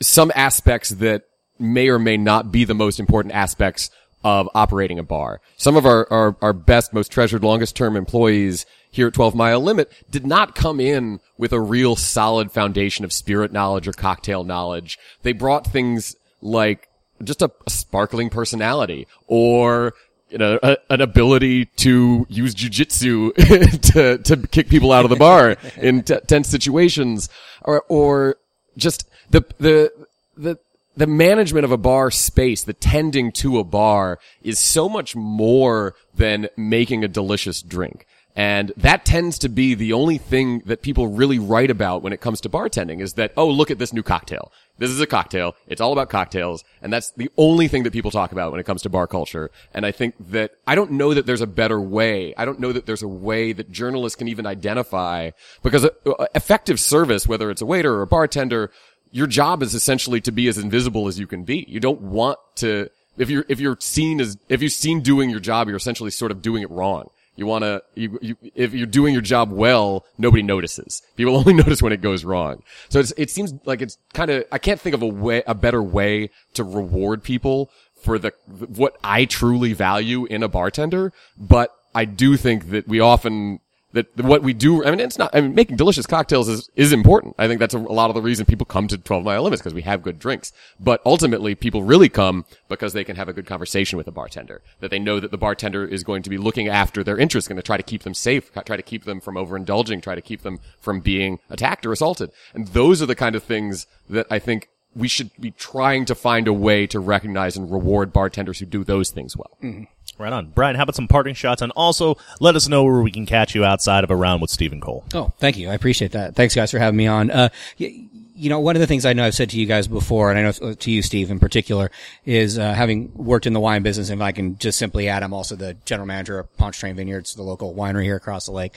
some aspects that may or may not be the most important aspects of operating a bar. Some of our, our, our best, most treasured, longest term employees here at 12 Mile Limit did not come in with a real solid foundation of spirit knowledge or cocktail knowledge. They brought things like just a, a sparkling personality or you know, a, an ability to use jujitsu (laughs) to, to kick people out of the bar in t- tense situations or, or just the, the, the, the management of a bar space, the tending to a bar is so much more than making a delicious drink. And that tends to be the only thing that people really write about when it comes to bartending is that, oh, look at this new cocktail. This is a cocktail. It's all about cocktails. And that's the only thing that people talk about when it comes to bar culture. And I think that I don't know that there's a better way. I don't know that there's a way that journalists can even identify because uh, effective service, whether it's a waiter or a bartender, your job is essentially to be as invisible as you can be. You don't want to, if you're, if you're seen as, if you're seen doing your job, you're essentially sort of doing it wrong. You want to, you, you, if you're doing your job well, nobody notices. People (laughs) only notice when it goes wrong. So it seems like it's kind of, I can't think of a way, a better way to reward people for the, what I truly value in a bartender, but I do think that we often that what we do, I mean, it's not, I mean, making delicious cocktails is, is important. I think that's a, a lot of the reason people come to 12 mile limits because we have good drinks. But ultimately, people really come because they can have a good conversation with a bartender, that they know that the bartender is going to be looking after their interests, going to try to keep them safe, try to keep them from overindulging, try to keep them from being attacked or assaulted. And those are the kind of things that I think we should be trying to find a way to recognize and reward bartenders who do those things well. Mm-hmm.
Right on. Bryan, how about some parting shots? And also let us know where we can catch you outside of a round with Steve and Cole.
Oh, thank you. I appreciate that. Thanks guys for having me on. Uh, y- you know, one of the things I know I've said to you guys before, and I know to you, Steve, in particular, is uh, having worked in the wine business, and if I can just simply add, I'm also the general manager of Pontchartrain Vineyards, the local winery here across the lake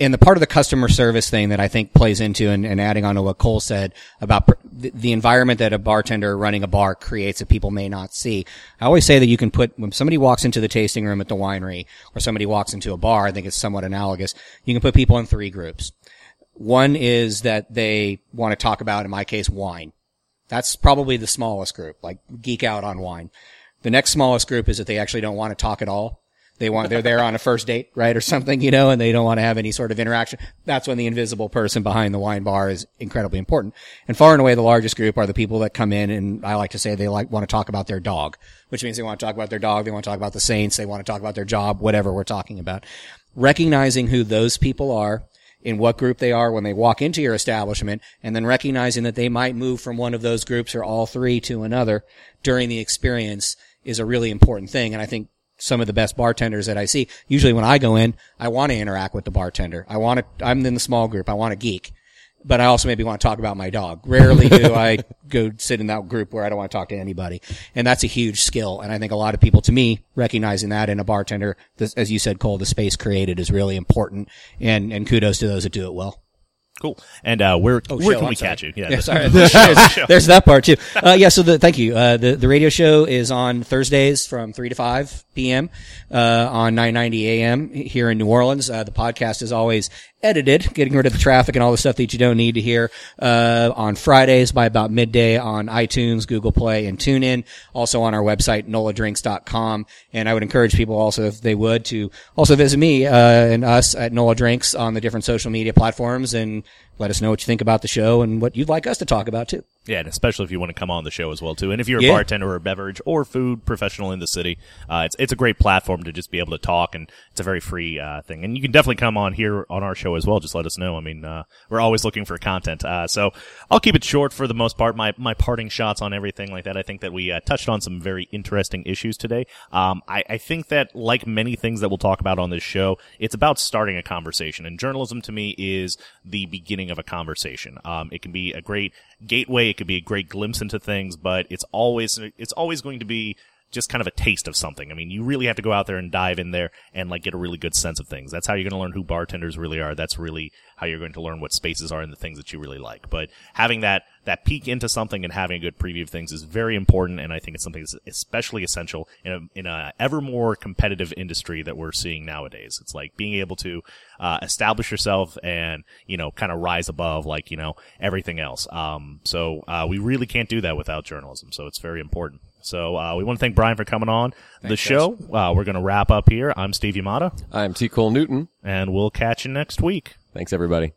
and the part of the customer service thing that I think plays into and, and adding on to what Cole said about pr- the, the, environment that a bartender running a bar creates that people may not see. I always say that you can put, when somebody walks into the tasting room at the winery or somebody walks into a bar, I think it's somewhat analogous. You can put people in three groups. One is that they want to talk about, in my case, wine. That's probably the smallest group, like geek out on wine. The next smallest group is that they actually don't want to talk at all. They want, they're there on a first date, right? Or something, you know, and they don't want to have any sort of interaction. That's when the invisible person behind the wine bar is incredibly important. And far and away the largest group are the people that come in and I like to say they like, want to talk about their dog, which means they want to talk about their dog. They want to talk about the Saints. They want to talk about their job, whatever we're talking about. Recognizing who those people are in what group they are when they walk into your establishment and then recognizing that they might move from one of those groups or all three to another during the experience is a really important thing. And I think some of the best bartenders that I see, usually when I go in, I want to interact with the bartender. I want to, I'm in the small group. I want to geek, but I also maybe want to talk about my dog. Rarely do (laughs) I go sit in that group where I don't want to talk to anybody. And that's a huge skill. And I think a lot of people, to me, recognizing that in a bartender, this, as you said, Cole, the space created is really important. And, and kudos to those that do it well.
Cool. And uh, where
Oh,
where
show,
can
I'm
we
sorry.
catch you?
Yeah, sorry. (laughs) there's, there's that part too. Uh, yeah. So the, thank you. Uh, the, the radio show is on Thursdays from 3 to 5 p.m. Uh, on 990 a.m. here in New Orleans. Uh, the podcast is always edited, getting rid of the traffic and all the stuff that you don't need to hear, uh, on Fridays by about midday on iTunes, Google Play, and TuneIn. Also on our website, noladrinks.com. And I would encourage people also, if they would, to also visit me, uh, and us at NOLADrinks on the different social media platforms and let us know what you think about the show and what you'd like us to talk about too.
Yeah, and especially if you want to come on the show as well too. And if you're a
Yeah.
bartender or a beverage or food professional in the city, uh, it's it's a great platform to just be able to talk, and it's a very free uh, thing. And you can definitely come on here on our show as well. Just let us know. I mean, uh, we're always looking for content. Uh, so I'll keep it short for the most part. My my parting shots on everything like that. I think that we uh, touched on some very interesting issues today. Um, I, I think that like many things that we'll talk about on this show, it's about starting a conversation. And journalism to me is the beginning of a conversation. Um, it can be a great gateway. It could be a great glimpse into things, but it's always, it's always going to be just kind of a taste of something. I mean, you really have to go out there and dive in there and like get a really good sense of things. That's how you're going to learn who bartenders really are. That's really how you're going to learn what spaces are and the things that you really like. But having that, that peek into something and having a good preview of things is very important. And I think it's something that's especially essential in a, in a ever more competitive industry that we're seeing nowadays. It's like being able to, uh, establish yourself and, you know, kind of rise above like, you know, everything else. Um, so, uh, we really can't do that without journalism. So it's very important. So, uh, we want to thank Bryan for coming on the show. Uh, we're going to wrap up here. I'm Steve Yamada
I'm T. Cole Newton.
and we'll catch you next week.
Thanks, everybody.